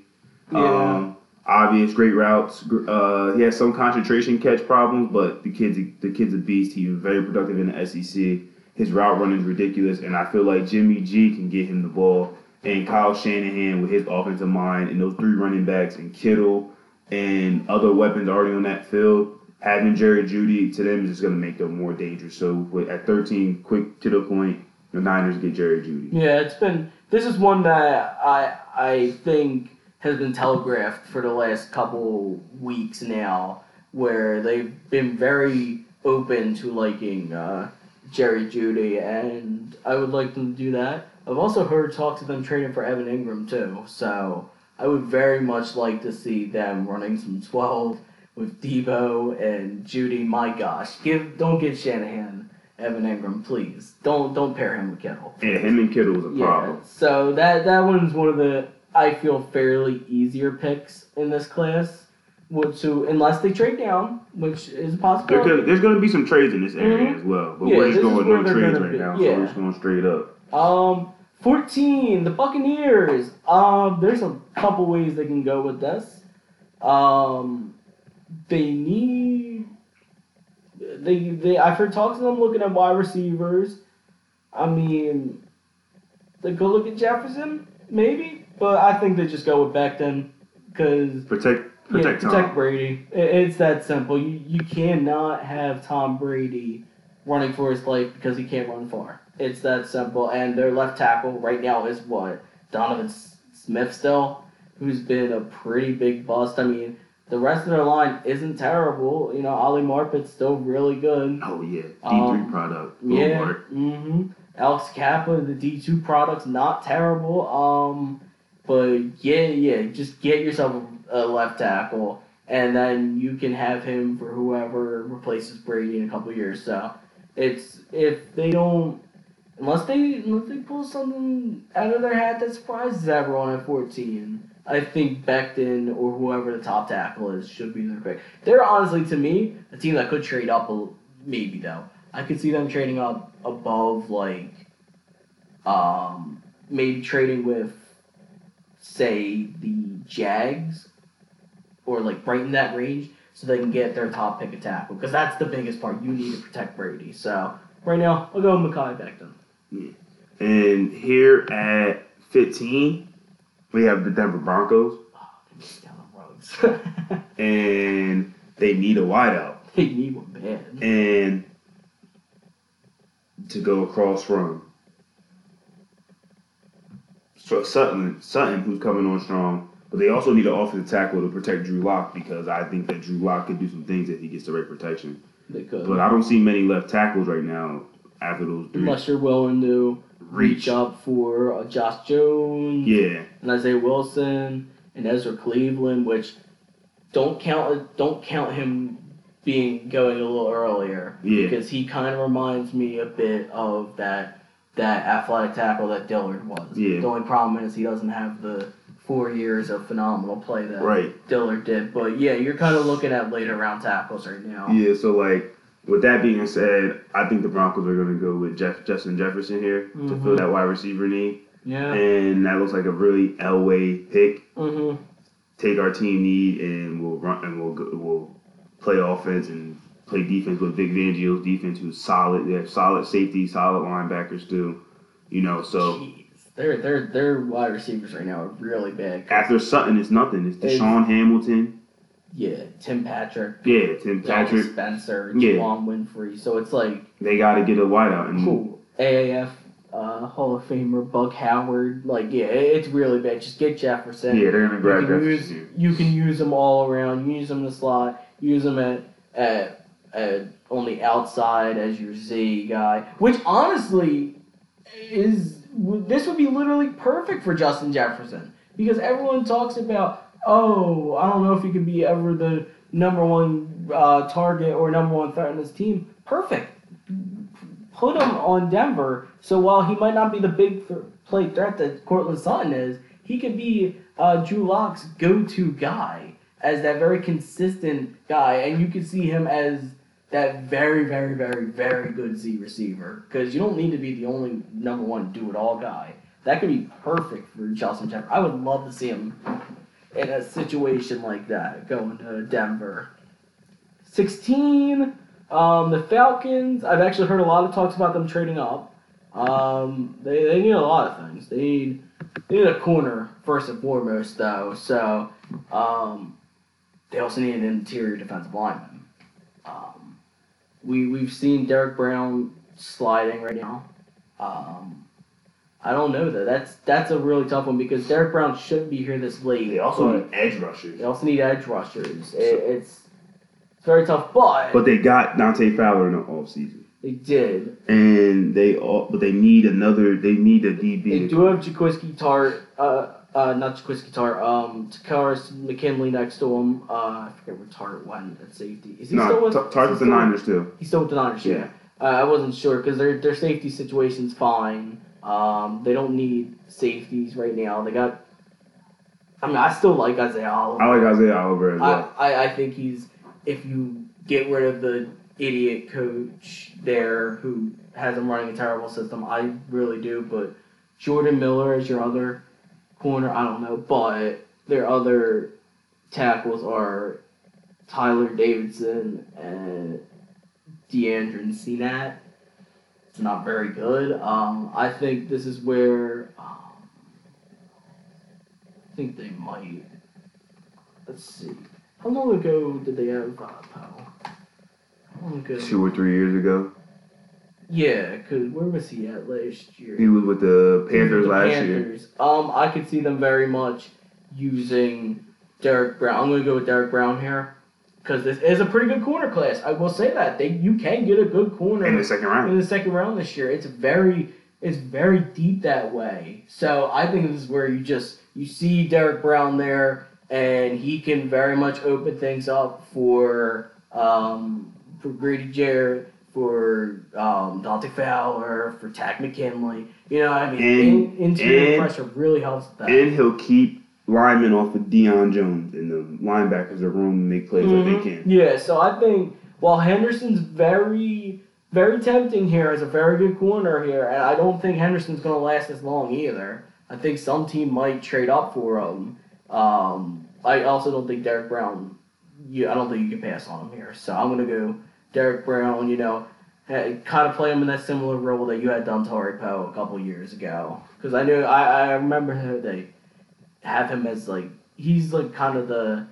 Yeah. Um, obvious, great routes. Uh, he has some concentration catch problems, but the kid's the kid's a beast. He's very productive in the SEC. His route running is ridiculous, and I feel like Jimmy G can get him the ball. And Kyle Shanahan with his offensive mind and those three running backs and Kittle and other weapons already on that field, having Jerry Jeudy to them is just going to make them more dangerous. So at 13, quick to the point, the Niners get Jerry Jeudy. Yeah, it's been. This is one that I I think has been telegraphed for the last couple weeks now, where they've been very open to liking uh, Jerry Jeudy, and I would like them to do that. I've also heard talks of them trading for Evan Engram too, so I would very much like to see them running some twelve with Debo and Jeudy. My gosh, give don't give Shanahan Evan Engram, please. Don't don't pair him with Kittle. Yeah, him and Kittle was a problem. So that that one's one of the I feel fairly easier picks in this class. Which to unless they trade down, which is possible. There there's going to be some trades in this area Mhm. as well, but Yeah, we're just going no trades right be. now, so we're just going straight up. Um, fourteen, the Buccaneers. Um, there's a couple ways they can go with this. Um, they need. They they I've heard talks of them looking at wide receivers. I mean, they go look at Jefferson maybe, but I think they just go with Becton because Protect, yeah, protect Tom. Brady. It's that simple. You you cannot have Tom Brady running for his life because he can't run far. It's that simple. And their left tackle right now is what Donovan S- Smith still, who's been a pretty big bust. I mean, the rest of their line isn't terrible. You know, Ali Marpet's still really good. Oh yeah, D Um, three product. Yeah. Lord. Mm-hmm. Alex Cappa, the D two product's not terrible. Um, but yeah, yeah, just get yourself a, a left tackle, and then you can have him for whoever replaces Brady in a couple years. So it's if they don't, unless they unless they pull something out of their hat that surprises everyone at fourteen. I think Becton or whoever the top tackle is should be their pick. They're honestly, to me, a team that could trade up a, maybe though. I could see them trading up above like um maybe trading with say the Jags or like brighten that range so they can get their top pick of tackle because that's the biggest part you need to protect Brady. So right now I'll go with Mekhi Becton. And here at 15, we have the Denver Broncos, Oh, they missed down the and they need a wideout. they need one bad. And to go across from so Sutton, Sutton, who's coming on strong, but they also need an offensive tackle to protect Drew Lock because I think that Drew Lock could do some things if he gets the right protection. They could. But I don't see many left tackles right now after those three. Unless you're willing to reach Reach. up for uh, Josh Jones. Yeah, and Isaiah Wilson and Ezra Cleveland, which don't count don't count him being going a little earlier Yeah. because he kind of reminds me a bit of that that athletic tackle that Dillard was. Yeah. The only problem is he doesn't have the four years of phenomenal play that right. Dillard did. But yeah, you're kind of looking at later round tackles right now. Yeah, so like with that being said, I think the Broncos are going to go with Jeff Justin Jefferson here to Mhm. fill that wide receiver need, Yeah. and that looks like a really Elway pick. Mm-hmm. Take our team need, and we'll run and we'll go, we'll play offense and play defense with Vic Fangio's defense, who's solid. They have solid safety, solid linebackers too. You know, so Jeez. Their, their, their wide receivers right now are really bad. after Sutton, it's nothing. It's DaeSean Hamilton, Yeah, Tim Patrick, yeah, Tim Patrick. Spencer, Yeah. Juwann Winfree. So it's like, They got to get a wideout, and cool. AAF uh, Hall of Famer Buck Howard. Like, yeah, it's really bad. Just get Jefferson. Yeah, they're gonna You grab can use Jefferson. you can use them all around. Use them in the slot. Use them at at, at on the outside as your Z guy. Which honestly is this would be literally perfect for Justin Jefferson because everyone talks about oh I don't know if he could be ever the number one uh, target or number one threat in this team. Perfect. Put him on Denver. So while he might not be the big th- play threat that Courtland Sutton is, he could be uh, Drew Lock's go-to guy as that very consistent guy, and you could see him as that very, very, very, very good Z receiver because you don't need to be the only number one do-it-all guy. That could be perfect for Justin Jefferson. I would love to see him in a situation like that going to Denver. Sixteen. Um, the Falcons. I've actually heard a lot of talks about them trading up. Um, they, they need a lot of things. They need they need a corner first and foremost, though. So um, they also need an interior defensive lineman. Um, we we've seen Derrick Brown sliding right now. Um, I don't know though. That's that's a really tough one because Derrick Brown shouldn't be here this late. They also need edge rushers. they also need edge rushers. It, it's it's very tough, but, But they got Dante Fowler in the offseason. they did. And they all but they need another they need a DB. They do have Jaquiski Tartt, uh, uh, not Jaquiski Tartt, um, Takkarist McKinley next to him. Uh, I forget where Tartt went at safety. Is he still with? T- he Target's the Niners too. He's still with the Niners. Yeah. Uh, I wasn't sure because their their safety situation's fine. Um, they don't need safeties right now. They got. I mean, I still like Isaiah Oliver. I like Isaiah Oliver as I. I, I think he's if you get rid of the idiot coach there who has him running a terrible system, I really do. But Jordan Miller is your other corner. I don't know, but their other tackles are Tyler Davidson and DeAndre Senat. It's not very good. Um, I think this is where um, I think they might. Let's see. How long ago did they have uh, Powell? How long ago? Two or three years ago. Yeah, cause where was he at last year? He was with the Panthers The last year. Panthers. Um, I could see them very much using Derrick Brown. I'm gonna go with Derrick Brown here, because this is a pretty good corner class. I will say that they you can get a good corner In the second round. in the second round this year. It's very it's very deep that way. So I think this is where you just you see Derrick Brown there, and he can very much open things up for um, for Grady Jarrett, for um, Dante Fowler, for Tak McKinley. You know, I mean, And- in, interior and- pressure really helps with that. And he'll keep linemen off of Deion Jones and the linebackers are room to make plays like Mhm. they can. Yeah, so I think while Henderson's very, very tempting here as a very good corner here, and I don't think Henderson's going to last as long either. I think some team might trade up for him. Um, I also don't think Derrick Brown. You, I don't think you can pass on him here. So I'm going to go Derrick Brown. You know, had, kind of play him in that similar role that you had Dontari Poe a couple years ago. Because I knew I, I remember how they have him as like he's like kind of the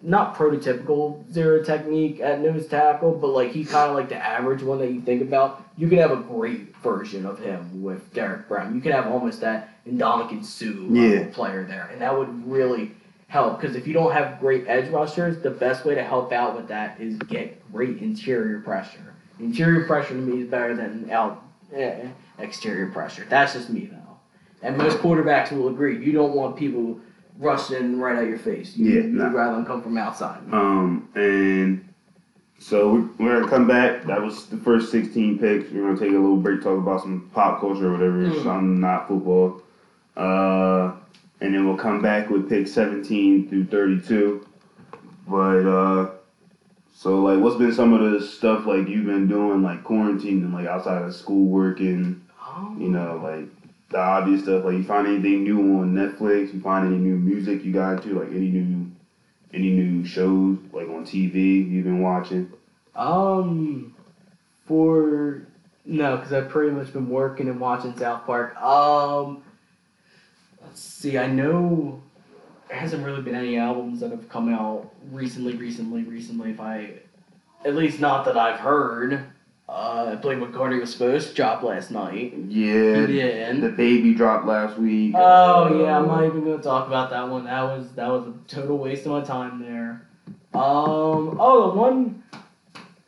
not prototypical zero technique at nose tackle, but like he's kind of like the average one that you think about. You could have a great version of him with Derrick Brown. You could have almost that Ndamukong Suh Yeah. player there, and that would really help. Because if you don't have great edge rushers, the best way to help out with that is get great interior pressure. Interior pressure to me is better than out eh, exterior pressure. That's just me though. And most quarterbacks will agree. You don't want people rushing right at your face. You, Yeah, you'd nah. rather them come from outside. Um, and so we're, we're gonna come back. That was the first 16 picks. We're gonna take a little break, talk about some pop culture or whatever, Mm. something not football. Uh, and then we'll come back with pick 17 through 32. But uh, so like, what's been some of the stuff like you've been doing, like quarantining, and like outside of school work and you know, like the obvious stuff. Like you find anything new on Netflix? You find any new music you got into? Like any new, any new shows like on TV you've been watching? Um, for no, because I've pretty much been working and watching South Park. Um, see. I know there hasn't really been any albums that have come out recently, recently, recently. If I, at least not that I've heard. Uh, I believe McCarty was supposed to drop last night. Yeah, He didn't. DaBaby dropped last week. Oh Uh, yeah, I'm not even gonna talk about that one. That was that was a total waste of my time there. Um. Oh, the one,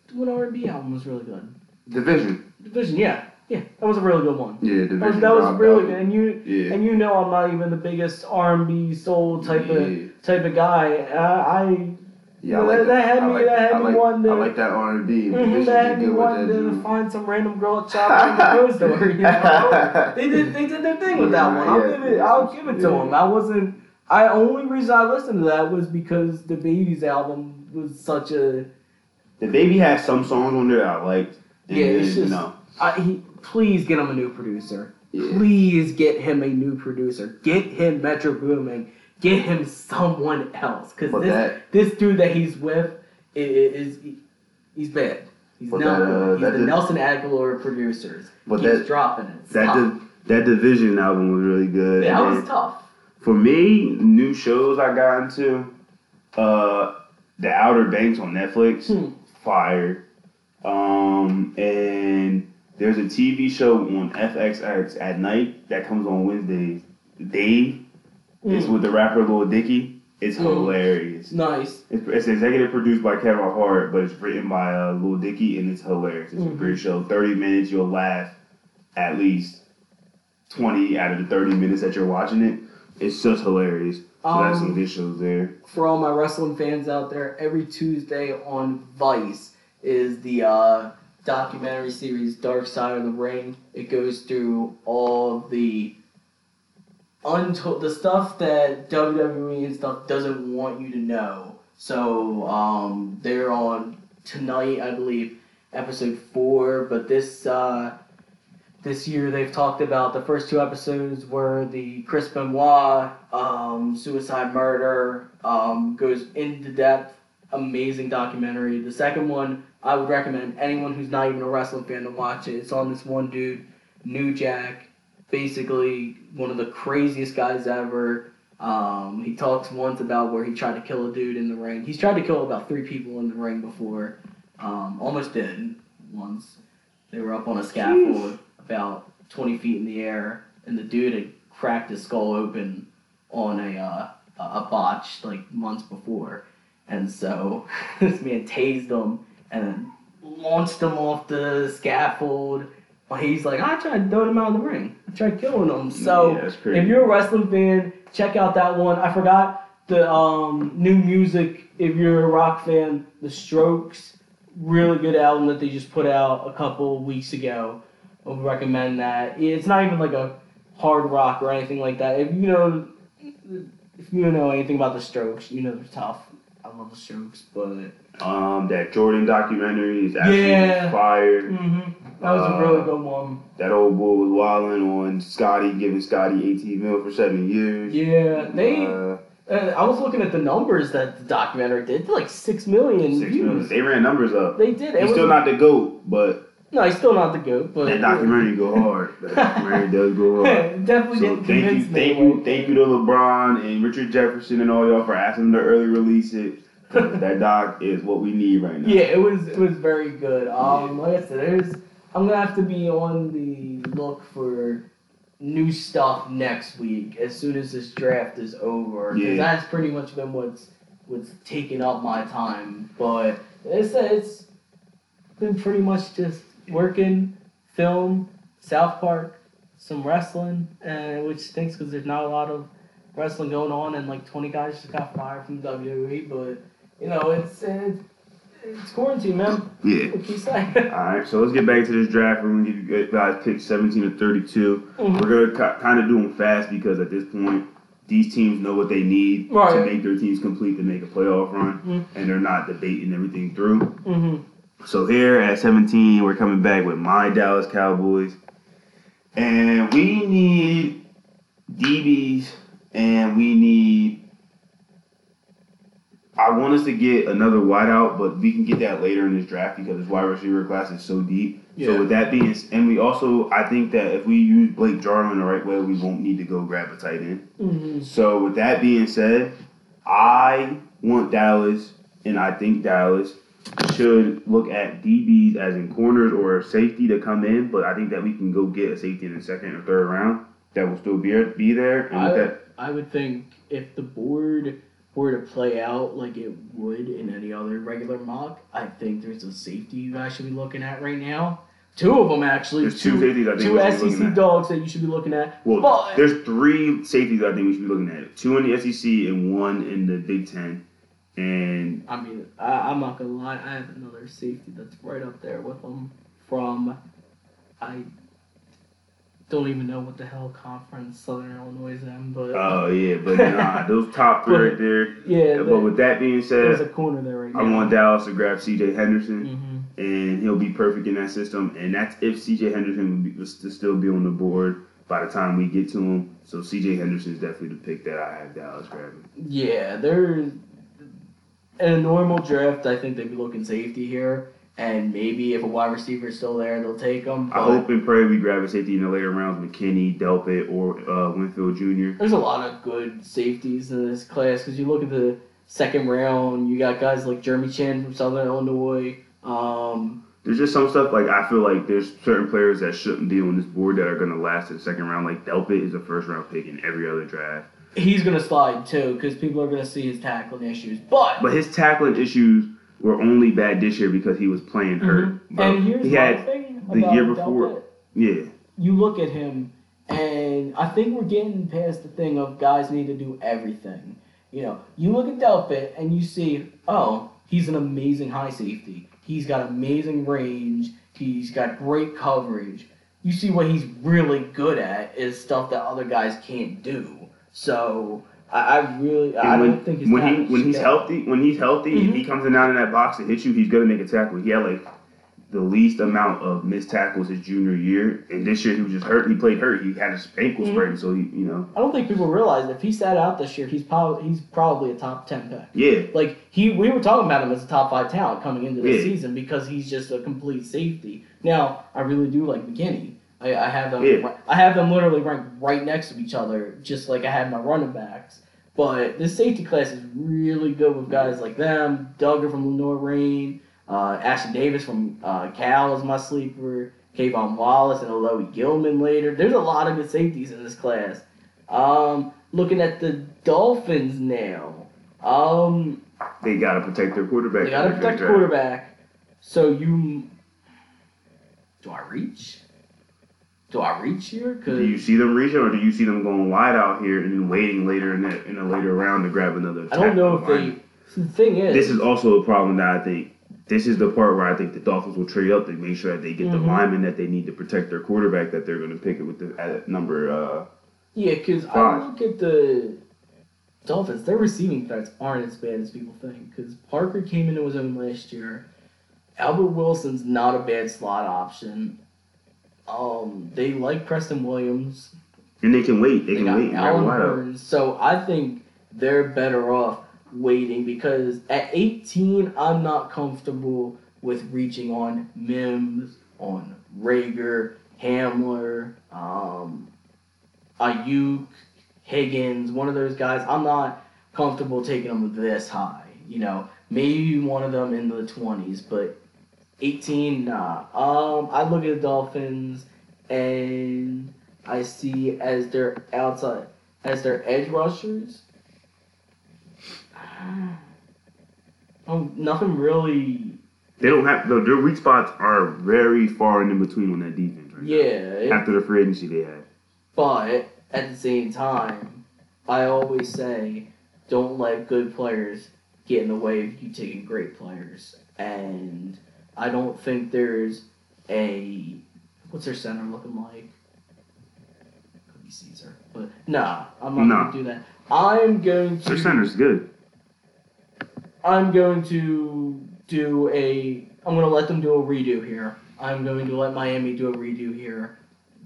the one R&B album was really good. Division. Division, yeah, yeah, that was a really good one. Yeah, That was, division. that was really good, and you Yeah. and you know I'm not even the biggest R&B soul type yeah. of type of guy. I, I Yeah, I that- like that had I me- like, that had I me like, wanting I like that R and B. mhm, that had me wanting to find some random girl at shop and propose to her. You know? they did they did their thing with that one. I'll Yeah, give it I'll give it to them. I wasn't. I only reason I listened to that was because DaBaby's album was such a. DaBaby has some songs on there that I liked. and Yeah, it's just- you know, I, he, please get him a new producer. yeah. Please get him a new producer. Get him Metro Boomin. Get him someone else. Because this that- this dude that he's with i- i- is, he's bad. He's, not that, good. uh, he's the did- Nelson Agholor producers. But Keeps that- dropping it. It's That di- that division album was really good. yeah, that was tough. For me, new shows I got into, uh, The Outer Banks on Netflix, Hmm. fire. Um, and there's a TV show on FXX at night that comes on Wednesdays. Dave, it's Mm. with the rapper Lil Dicky. It's Mm. hilarious. Nice. It's, it's executive produced by Kevin Hart, but it's written by uh, Lil Dicky, and it's hilarious. It's Mhm. a great show. Thirty minutes, you'll laugh at least twenty out of the thirty minutes that you're watching it. It's just hilarious. So that's Um, some good shows there. For all my wrestling fans out there, every Tuesday on Vice is the uh, documentary series Dark Side of the Ring. It goes through all the untold the stuff that WWE and stuff doesn't want you to know. So um, they're on tonight, I believe, episode four. But this uh, this year they've talked about the first two episodes were the Chris Benoit um, suicide murder um, goes into depth. Amazing documentary. The second one I would recommend anyone who's not even a wrestling fan to watch it. It's on this one dude, New Jack, basically one of the craziest guys ever. Um, he talks once about where he tried to kill a dude in the ring. He's tried to kill about three people in the ring before. Um, almost did once. They were up on a scaffold about 20 feet in the air, and the dude had cracked his skull open on a uh, a botch like months before, and so this man tased him and launched him off the scaffold. But he's like, I tried throwing him out of the ring. I tried killing him. So yeah, if you're a wrestling fan, check out that one. I forgot the um, new music. If you're a rock fan, The Strokes, really good album that they just put out a couple weeks ago. I would recommend that. It's not even like a hard rock or anything like that. If you know, if you know anything about The Strokes, you know they're tough. I love The Strokes, but Um, that Jordan documentary is actually Yeah. fire. hmm that was a really good one. That old boy was wilding on Scotty, giving Scotty 18 mil for seven years. Yeah, they. Uh, Uh, I was looking at the numbers that the documentary did. Like six million six views. million. They ran numbers up. They did. It He's was still not the GOAT, but No, he's still not the goat. But that documentary go hard. That documentary does go hard. definitely So didn't thank you, thank you, thank you to LeBron and Richard Jefferson and all y'all for asking them to early release it. That doc is what we need right now. Yeah, it was it was very good. Um, like I said, there's I'm gonna have to be on the look for new stuff next week as soon as this draft is over. 'cause Yeah. that's pretty much been what's what's taking up my time. But it's it's been pretty much just working, film, South Park, some wrestling, and which stinks because there's not a lot of wrestling going on, and like 20 guys just got fired from WWE. But you know, it's it's, it's quarantine, man. Yeah. What can you say? All right, so let's get back to this draft. We're gonna give you guys picks 17 to 32. Mhm. We're gonna kind of do them fast because at this point, these teams know what they need to make their teams complete to make a playoff run, Mhm. and they're not debating everything through. hmm So here at 17, we're coming back with my Dallas Cowboys, and we need DBs, and we need. I want us to get another wideout, but we can get that later in this draft because this wide receiver class is so deep. Yeah. So with that being, s- and we also, I think that if we use Blake Jarwin the right way, we won't need to go grab a tight end. Mm-hmm. So with that being said, I want Dallas, and I think Dallas should look at DBs as in corners or safety to come in, but I think that we can go get a safety in the second or third round that will still be be there. And I, that, I would think if the board were to play out like it would in any other regular mock, I think there's a safety you guys should be looking at right now. Two of them actually. there's two safeties I think two we should be looking SEC dogs that you should be looking at. Well, but there's three safeties I think we should be looking at. Two in the SEC and one in the Big Ten. And I mean, I, I'm not gonna lie. I have another safety that's right up there with them from. I don't even know what the hell conference Southern Illinois is in, but oh yeah, but nah, those top three right there. yeah, But with that being said, there's a corner there right now. I want Dallas to grab C.J. Henderson. hmm and he'll be perfect in that system. And that's if CJ Henderson was to still be on the board by the time we get to him. So CJ Henderson is definitely the pick that I have Dallas grabbing. Yeah, there's in a normal draft. I think they'd be looking safety here, and maybe if a wide receiver is still there, they'll take them. I hope and pray we grab a safety in the later rounds, McKinney, Delpit, or uh, Winfield Jr. There's a lot of good safeties in this class because you look at the second round, you got guys like Jeremy Chinn from Southern Illinois. Um, There's just some stuff like I feel like there's certain players that shouldn't be on this board that are going to last in the second round. Like Delpit is a first round pick in every other draft, he's gonna slide too because people are gonna see his tackling issues. But but his tackling issues were only bad this year because he was playing hurt. But Mm-hmm. and here's he had thing the about year before. yeah. you look at him, and I think we're getting past the thing of guys need to do everything. You know, you look at Delpit and you see, oh, he's an amazing high safety. He's got amazing range. He's got great coverage. You see what he's really good at is stuff that other guys can't do. So I, I really, I And when, don't think his when he when he's should- healthy, when he's healthy, Mhm. if he comes in down in that box and hits you, he's gonna make a tackle. He had like the least amount of missed tackles his junior year, and this year he was just hurt. He played hurt. He had his ankle Mhm. sprained, so he, you know, I don't think people realize if he sat out this year, he's probably he's probably a top ten pick. yeah, Like he, we were talking about him as a top five talent coming into the Yeah. season because he's just a complete safety. Now, I really do like McKinney. I, I have them. Yeah. I have them literally ranked right next to each other, just like I had my running backs. But this safety class is really good with guys like them. Dugger from Lenoir-Rhyne, uh, Ashtyn Davis from uh, Cal is my sleeper. K'Von Wallace and Alohi Gilman later. There's a lot of good safeties in this class. Um, looking at the Dolphins now. Um, they gotta protect their quarterback. they gotta protect the quarterback. So you, do I reach? Do I reach here? Do you see them reaching, or do you see them going wide out here and then waiting later in that in a later round to grab another? I don't know if they. the thing is, This is also a problem that I think. This is the part where I think the Dolphins will trade up to make sure that they get the Mhm. lineman that they need to protect their quarterback that they're going to pick it with the at number. Uh, yeah, because I look at the Dolphins. Their receiving threats aren't as bad as people think. Because Parker came into his own last year. Albert Wilson's not a bad slot option. Um, they like Preston Williams. and they can wait. They, They can wait. Alan. Hurns. So I think they're better off waiting because at 18, I'm not comfortable with reaching on Mims, on Reagor, Hamler, um, Aiyuk, Higgins, one of those guys. I'm not comfortable taking them this high. You know, maybe one of them in the 20s, but 18, nah. Um, I look at the Dolphins and I see as their outside, as their edge rushers. Oh, nothing really. They don't have the, their weak spots are very far and in between on that defense. Right. Yeah, it- After the free agency they had. but at the same time, I always say, don't let good players get in the way of you taking great players. And I don't think there's a what's their center looking like? Could be Cesar, but nah, I'm not gonna do that. I'm going to. Their center's good. I'm going to do a. I'm going to let them do a redo here. I'm going to let Miami do a redo here.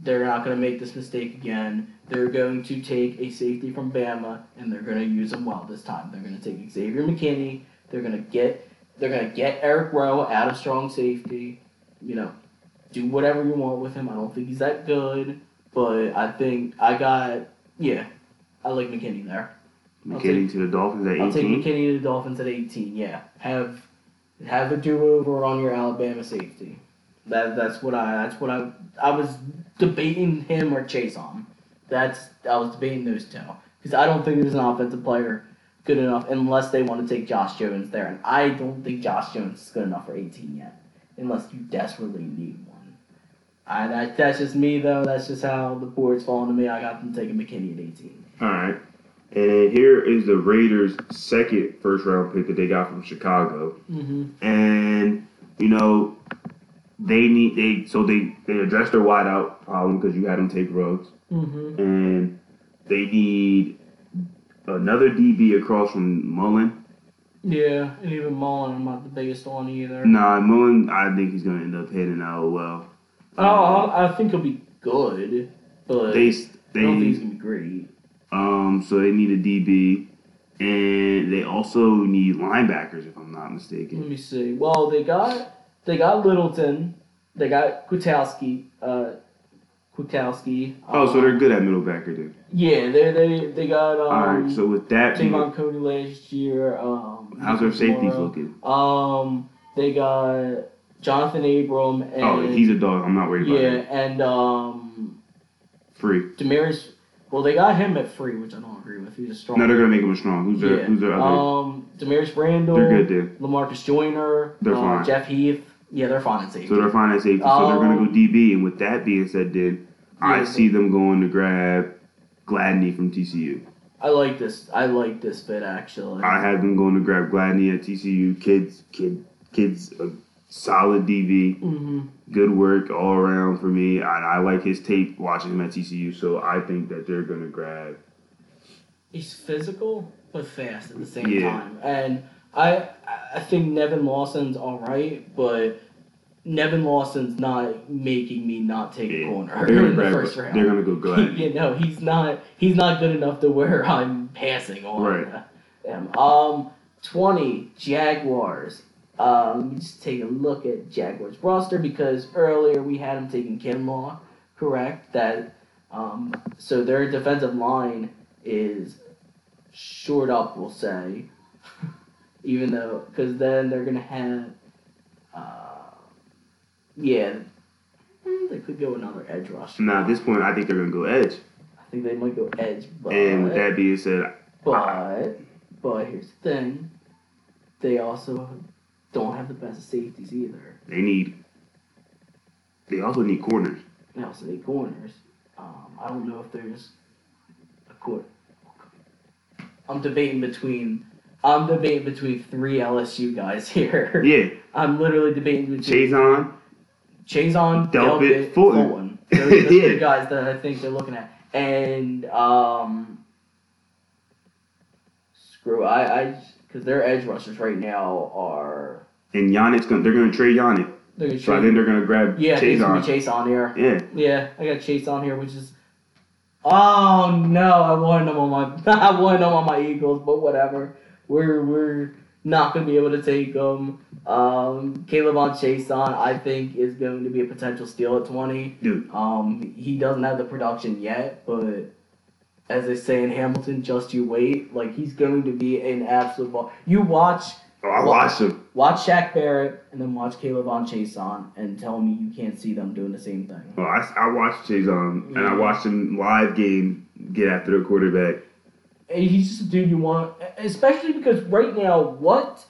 They're not going to make this mistake again. They're going to take a safety from Bama and they're going to use him well this time. They're going to take Xavier McKinney. They're going to get. They're going to get Eric Rowe out of strong safety. You know, do whatever you want with him. I don't think he's that good, but I think I got. Yeah, I like McKinney there. I'll McKinney to the Dolphins at I'll take 18. McKinney to the Dolphins at 18. Yeah, have have a do over on your Alabama safety. That that's what I that's what I I was debating him or Chaisson. That's I was debating those two because I don't think there's an offensive player good enough unless they want to take Josh Jones there, and I don't think Josh Jones is good enough for 18 yet, unless you desperately need one. I that, that's just me though. That's just how the board's falling to me. I got them taking McKinney at 18. All right. And here is the Raiders' second first round pick that they got from Chicago. Mm-hmm. And, you know, they need, they, so they, they addressed their wideout problem because you had them take Rhodes. Mm-hmm. And they need another DB across from Mullen. Yeah, and even Mullen, I'm not the biggest on either. Nah, Mullen, I think he's going to end up hitting out well. Oh, I, I think he'll be good, but They, I don't think he's they, gonna be great. um, so they need a DB. And they also need linebackers, if I'm not mistaken. Let me see. Well, they got they got Littleton, they got Kwiatkoski, uh, Kwiatkoski. Oh, so um, they're good at middle backer then. yeah, they they they got um, All right. So with that, Javon Cody last year. Um, how's their safeties looking? Um, they got Johnathan Abram and Oh, he's a dog. I'm not worried about it. yeah, and um, Free. Demarius. Well, they got him at free, which I don't agree with. He's a strong. No, they're gonna make him a strong. Who's their yeah. Who's their other? Um, Damarious Randall. they're good there. Lamarcus Joyner. They're uh, fine. Jeff Heath. Yeah, they're fine at safety. So they're fine at safety. so they're gonna go Um, DB. And with that being said, then I see them going to grab Gladney from TCU. I like this. I like this fit actually. I have them going to grab Gladney at TCU. Kids, kid, kids, a solid DB. hmm Good work all around for me. I, I like his tape watching him at TCU. So I think that they're gonna grab. He's physical but fast at the same Yeah. time, and I I think Nevin Lawson's all right, but Nevin Lawson's not making me not take a corner they're in the first round. They're gonna go good. you know, he's not he's not good enough to where I'm passing on Right. him. Um, twenty Jaguars. Um, let me just take a look at Jaguars roster because earlier we had him taking Kinlaw, correct? That um, so their defensive line is short up, we'll say, even though because then they're gonna have, uh, yeah, hmm, they could go another edge rush. Now at this point, I think they're gonna go edge. I think they might go edge, but And with that being said, but but here's the thing, they also don't have the best safeties either. they need. They also need corners. They also need corners. Um, I don't know if there's a court. I'm debating between. I'm debating between three LSU guys here. Yeah, I'm literally debating between Chaisson. Chaisson, Delpit, Delpit, Fulton. Fulton. Those are the Yeah. guys that I think they're looking at. And um, screw I I because their edge rushers right now are And Yannick's gonna. They're gonna trade Yannick. they're gonna So I think they're gonna grab yeah, I think it's gonna Chaisson. be Chaisson here. Yeah, Yeah, I got Chaisson here, which is. Oh no! I wanted them on my. I wanted them on my Eagles, but whatever. We're we're not gonna be able to take them. Um, K'Lavon Chaisson, I think, is going to be a potential steal at twenty. dude. Um, he doesn't have the production yet, but as they say in Hamilton, just you wait. Like he's going to be an absolute ball. You watch, Oh, I Well- watched him. watch Shaq Barrett, and then watch K'Lavon Chaisson, and tell me you can't see them doing the same thing. Oh, I, I watched Chaisson, and I watched him live game get after the quarterback. He's just a dude you want, especially because right now, what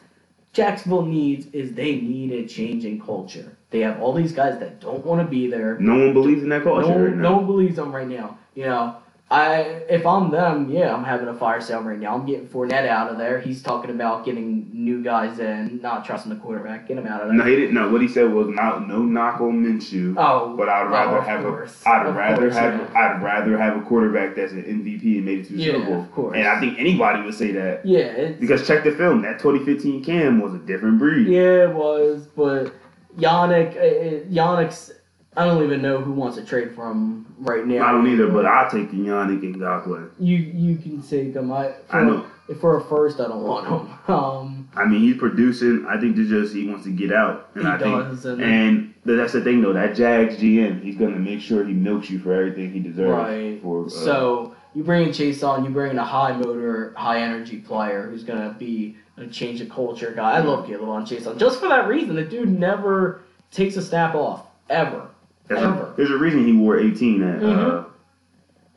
Jacksonville needs is they need a change in culture. They have all these guys that don't want to be there. No one believes in that No, culture right no one believes them right now. You know, I if I'm them, yeah, I'm having a fire sale right now. I'm getting Fournette out of there. He's talking about getting new guys in, not trusting the quarterback. Get him out of there. No, he didn't. No, what he said was not no knock on Minshew. Oh, But I'd oh, rather of have course. a I'd Of rather course, have yeah. I'd rather have a quarterback that's an MVP and made it to the Yeah, Super Bowl. of course. And I think anybody would say that Yeah, it's, because check the film. That 2015 Cam was a different breed. Yeah, it was, but Yannick, uh, uh, Yannick's. I don't even know who wants to trade for him right now. I don't either, but I'll take Yannick and Ngakoue. you you can take him. I for, I know. If for a first, I don't want him. Um, I mean, he's producing. I think it's just he wants to get out, and he I think does, and, And that's the thing, though. That Jags GM, he's gonna make sure he milks you for everything he deserves. right. For uh, so you bring in Chaisson, you bring in a high motor, high energy player who's gonna be a change of culture guy. I love K'Lavon Chaisson. Just for that reason, the dude never takes a snap off. Ever. There's a, there's a reason he wore 18 at uh, Mhm.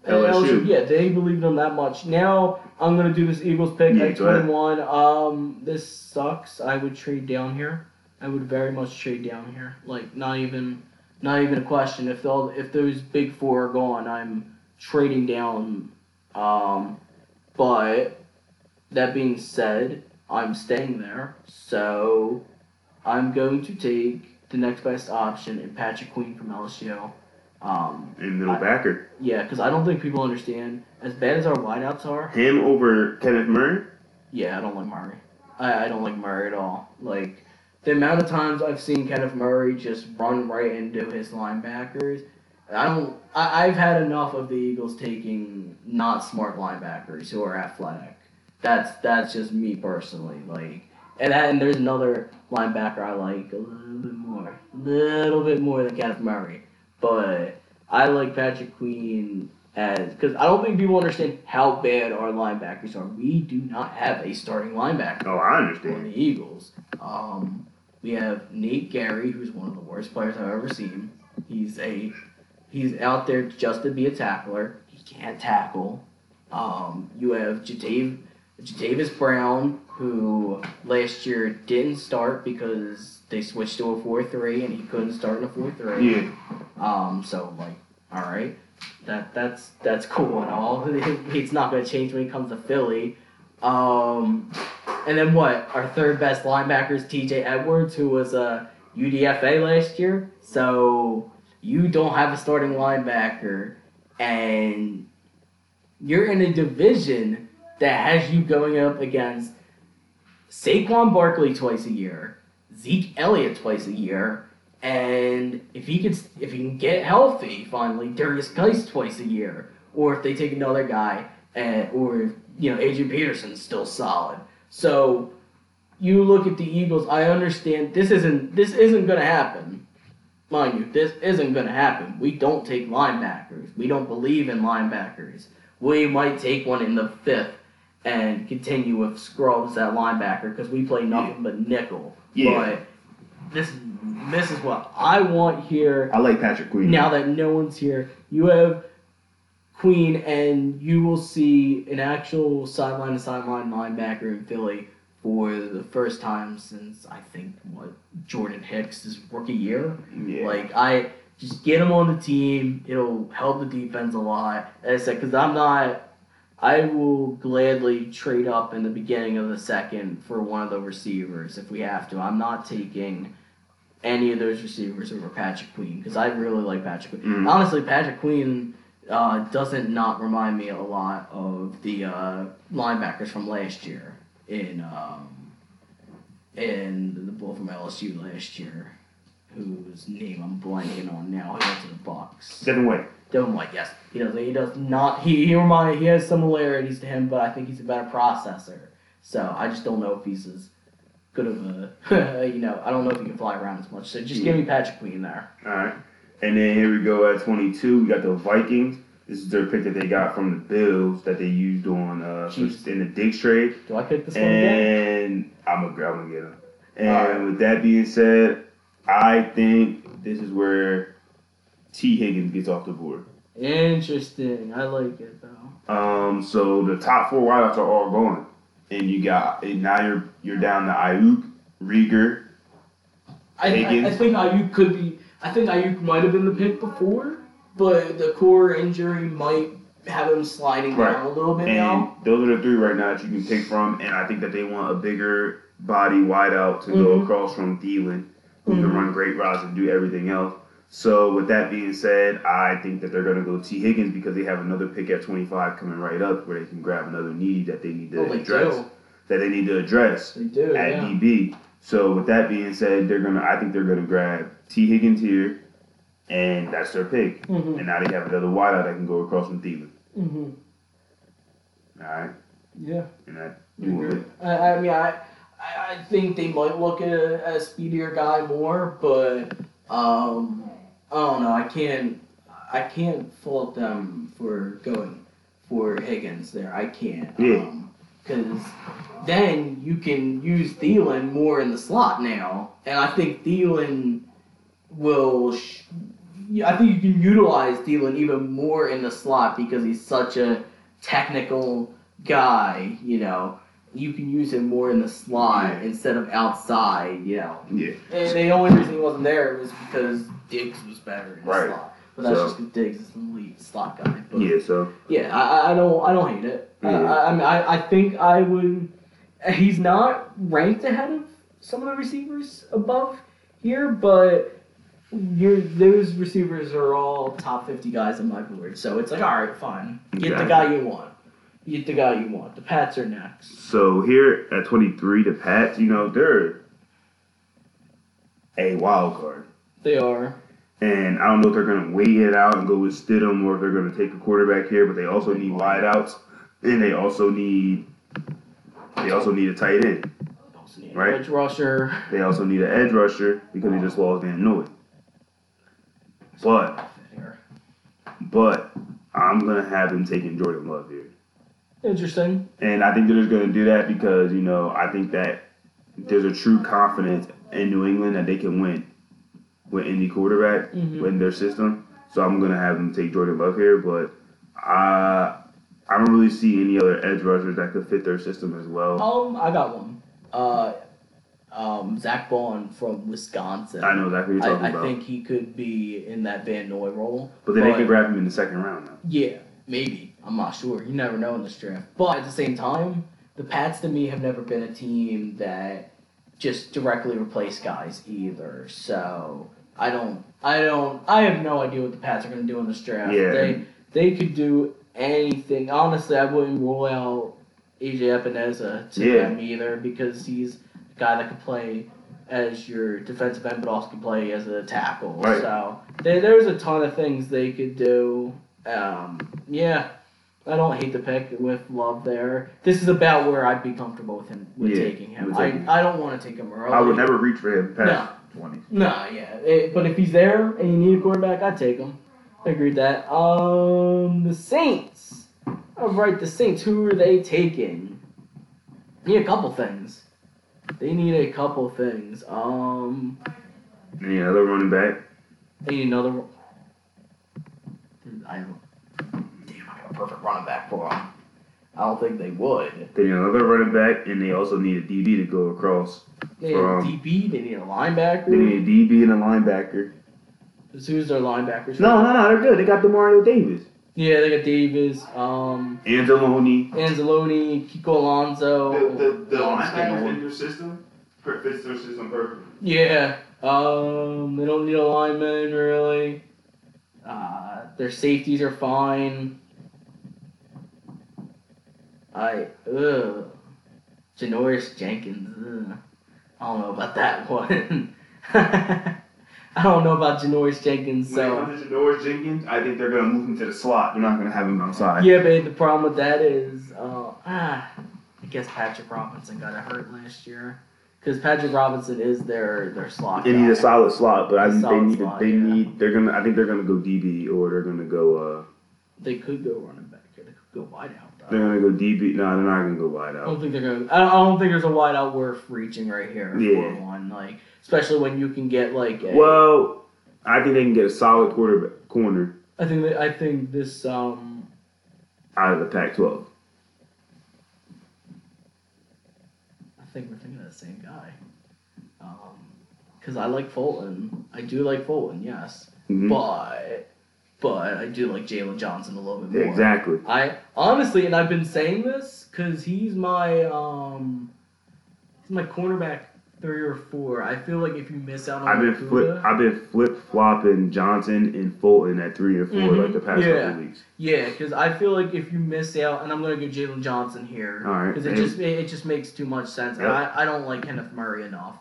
And LSU. yeah, they believed him that much. Now I'm gonna do this Eagles pick Yeah, at 21. Um, this sucks. I would trade down here. I would very much trade down here. Like not even, not even a question. If all if those big four are gone, I'm trading down. Um, but that being said, I'm staying there. So I'm going to take the next best option in Patrick Queen from LSU. Um, and middle I- backer. yeah, because I don't think people understand. As bad as our wideouts are, Him over Kenneth Murray. yeah, I don't like Murray. I, I don't like Murray at all. Like, the amount of times I've seen Kenneth Murray just run right into his linebackers, I don't. I, I've had enough of the Eagles taking not smart linebackers who are athletic. That's that's just me personally. Like, and and there's another linebacker I like a little bit more, a little bit more than Kenneth Murray, but I like Patrick Queen as because I don't think people understand how bad our linebackers are. We do not have a starting linebacker Oh, I for understand. the Eagles. Um, we have Nate Gerry, who's one of the worst players I've ever seen. He's a he's out there just to be a tackler. He can't tackle. Um, you have Jatav, Jatavis Brown, who last year didn't start because they switched to a four three and he couldn't start in a four three. Yeah. Um, so like, all right, that that's that's cool and all. He's not going to change when it comes to Philly. Um, and then what? Our third best linebacker is T.J. Edwards, who was a UDFA last year. So you don't have a starting linebacker, and you're in a division that has you going up against Saquon Barkley twice a year, Zeke Elliott twice a year, and if he could, if he can get healthy finally, Derrius Guice twice a year, or if they take another guy, and or if, you know Adrian Peterson's still solid. So you look at the Eagles. I understand this isn't this isn't going to happen. Mind you, this isn't going to happen. We don't take linebackers. We don't believe in linebackers. We might take one in the fifth and continue with Scrubs at linebacker because we play nothing but nickel. Yeah. But this this is what I want here. I like Patrick Queen. Now that no one's here, you have Queen, and you will see an actual sideline to sideline linebacker in Philly for the first time since I think what Jordan Hicks' rookie year. yeah. Like I just get him on the team. It'll help the defense a lot. As I said, because I'm not. I will gladly trade up in the beginning of the second for one of the receivers if we have to. I'm not taking any of those receivers over Patrick Queen because I really like Patrick Queen. Mm. Honestly, Patrick Queen uh, doesn't not remind me a lot of the uh, linebackers from last year in um, in the bull from LSU last year, whose name I'm blanking on now. He went to the Bucks. Devin White. Devin White, yes, he does. He does not. He he remind he has similarities to him, but I think he's a better processor. So I just don't know if he's as good of a you know I don't know if he can fly around as much. So just give me Patrick Queen there. All right. And then here we go at 22. We got the Vikings. This is their pick that they got from the Bills that they used on uh, in the Diggs trade. Do I pick this one again? And I'm gonna grab and get him. And Alright. with that being said, I think this is where Tee Higgins gets off the board. Interesting. I like it though. Um, so the top four wideouts are all going, and you got and now you're you're down to Aiyuk, Reagor. I, I, I think Aiyuk could be. I think Aiyuk might have been the pick before, but the core injury might have him sliding Right. down a little bit And now. those are the three right now that you can pick from, and I think that they want a bigger body wideout to go Mhm. across from Thielen, who can Mhm. run great routes and do everything else. So with that being said, I think that they're going to go Tee Higgins because they have another pick at 25 coming right up where they can grab another need that they need to Oh, they address. do. That they need to address. They do. at yeah. DB. So with that being said, they're gonna. I think they're gonna grab Tee Higgins here, and that's their pick. Mhm. And now they have another wideout that can go across from Thielen. Mhm. All right, Yeah. and that Agree. I, I mean, I, I I think they might look at a, a speedier guy more, but um, I don't. I can't I can't fault them for going for Higgins there. I can't. Yeah. Um, because then you can use Thielen more in the slot now, and I think Thielen will. Sh- I think you can utilize Thielen even more in the slot because he's such a technical guy. You know, you can use him more in the slot Yeah. instead of outside. You know, Yeah. and the only reason he wasn't there was because Diggs was better in the Right. slot. But that's So- just because Diggs is an elite slot guy. But Yeah. So yeah, I, I- don't I don't hate it. I- Yeah. I, I mean I, I think I would. He's not ranked ahead of some of the receivers above here, but you're, those receivers are all top fifty guys on my board. So it's like all right, fine, get the guy you want. Get the guy you want. The Pats are next. So here at 23, the Pats, you know, they're a wild card. They are. And I don't know if they're going to wait it out and go with Stidham or if they're going to take a quarterback here, but they also need wideouts and they also need they also need a tight end. Also need an Right. Edge rusher. They also need an edge rusher because they just lost Van Noy. But but I'm gonna have him taking Jordan Love here. Interesting. And I think they're just going to do that because, you know, I think that there's a true confidence in New England that they can win with any quarterback Mhm. in their system. So I'm going to have them take Jordan Love here. But I, I don't really see any other edge rushers that could fit their system as well. Um, I got one. Uh, um, Zack Baun from Wisconsin. I know exactly what you're talking I, I about. think he could be in that Van Noy role. but then they could grab him in the second round now. Yeah, maybe. I'm not sure. You never know in this draft. But at the same time, the Pats to me have never been a team that just directly replace guys either. So I don't, I don't, I have no idea what the Pats are going to do in this draft. Yeah. They they could do anything. Honestly, I wouldn't rule out AJ Epenesa to Yeah. them either because he's a guy that could play as your defensive end, but also can play as a tackle. Right. So there, there's a ton of things they could do. Um, yeah, I don't hate the pick with Love there. This is about where I'd be comfortable with him with Yeah, taking him. I, him. I don't want to take him early. I would never reach for him past 20. Nah, yeah. It- but if he's there and you need a quarterback, I'd take him. I agree with that. Um, the Saints. All right, the Saints. Who are they taking? Need a couple things. They need a couple things. Um, Any other running back? they need another. I don't. Damn, I got a perfect running back for them. I don't think they would. They need another running back, and they also need a DB to go across. They need a Um, DB. They need a linebacker. They need a DB and a linebacker. Who's their linebackers? No, no, no, they're good. They got Demario Davis. Yeah, they got Davis. Um. Anzalone. Anzalone, Kiko Alonso. The the in your system fits their system perfectly. Yeah. Um, they don't need a lineman really. Uh, their safeties are fine. I ugh. Janoris Jenkins. Ugh. I don't know about that one. I don't know about Janoris Jenkins. When it So comes to Janoris Jenkins, I think they're gonna move him to the slot. They're not gonna have him outside. yeah, but the problem with that is, uh, ah, I guess Patrick Robinson got hurt last year. Because Patrick Robinson is their their slot. They need a solid slot, but I think they need. slot, they yeah. need. They're gonna. I think they're gonna go DB or they're gonna go. uh They could go running back here. They could go wide out though. They're gonna go DB. No, they're not gonna go wide out. I don't think they're gonna. I don't, think there's a wide out worth reaching right here Yeah. for one. Like especially when you can get like a. Well, I think they can get a solid quarter corner I think that I think this um out of the Pac-12. I think we're thinking of the same guy. Um, because I like Fulton. I do like Fulton. Yes, Mhm. but but I do like Jaylon Johnson a little bit more. Exactly. I honestly, and I've been saying this because he's my um, he's my cornerback three or four. I feel like if you miss out on I've been Okuda- flip. I've been flip flopping Johnson and Fulton at three and 4 Mhm. like the past Yeah. couple weeks. yeah, because I feel like if you miss out, and I'm gonna go Jaylon Johnson here All right. because it just it, it just makes too much sense. Yep. I, I don't like Kenneth Murray enough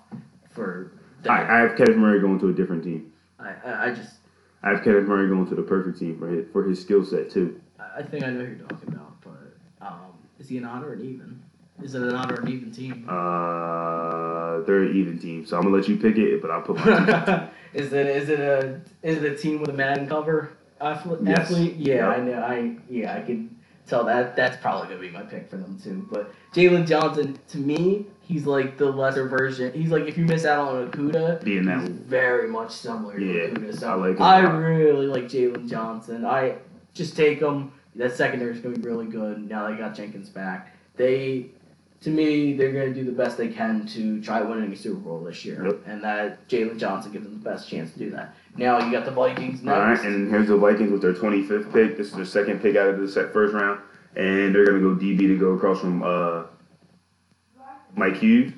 for I. I have Kenneth Murray going to a different team. I, I, I just I have Kenneth Murray going to the perfect team for his for his skill set too. I think I know who you're talking about, but um, is he an odd or an even? Is it an odd or an even team? Uh, they're an even team, so I'm gonna let you pick it, but I'll put my team. is it is it a is it a team with a Madden cover athlete? Yes. athlete? Yeah, Yep. I know. I yeah, I could So that that's probably gonna be my pick for them too. But Jaylon Johnson, to me, he's like the lesser version. He's like if you miss out on Okudah, Being that he's very much similar Yeah, to Okudah. So I like I really like Jaylon Johnson. I just take him. That secondary is gonna be really good. Now they got Jenkins back. They, to me, they're gonna do the best they can to try winning a Super Bowl this year, Yep. and that Jaylon Johnson gives them the best chance to do that. Now you got the Vikings next. All right, and here's the Vikings with their 25th pick. This is their second pick out of the set first round, and they're gonna go DB to go across from uh, Mike Hughes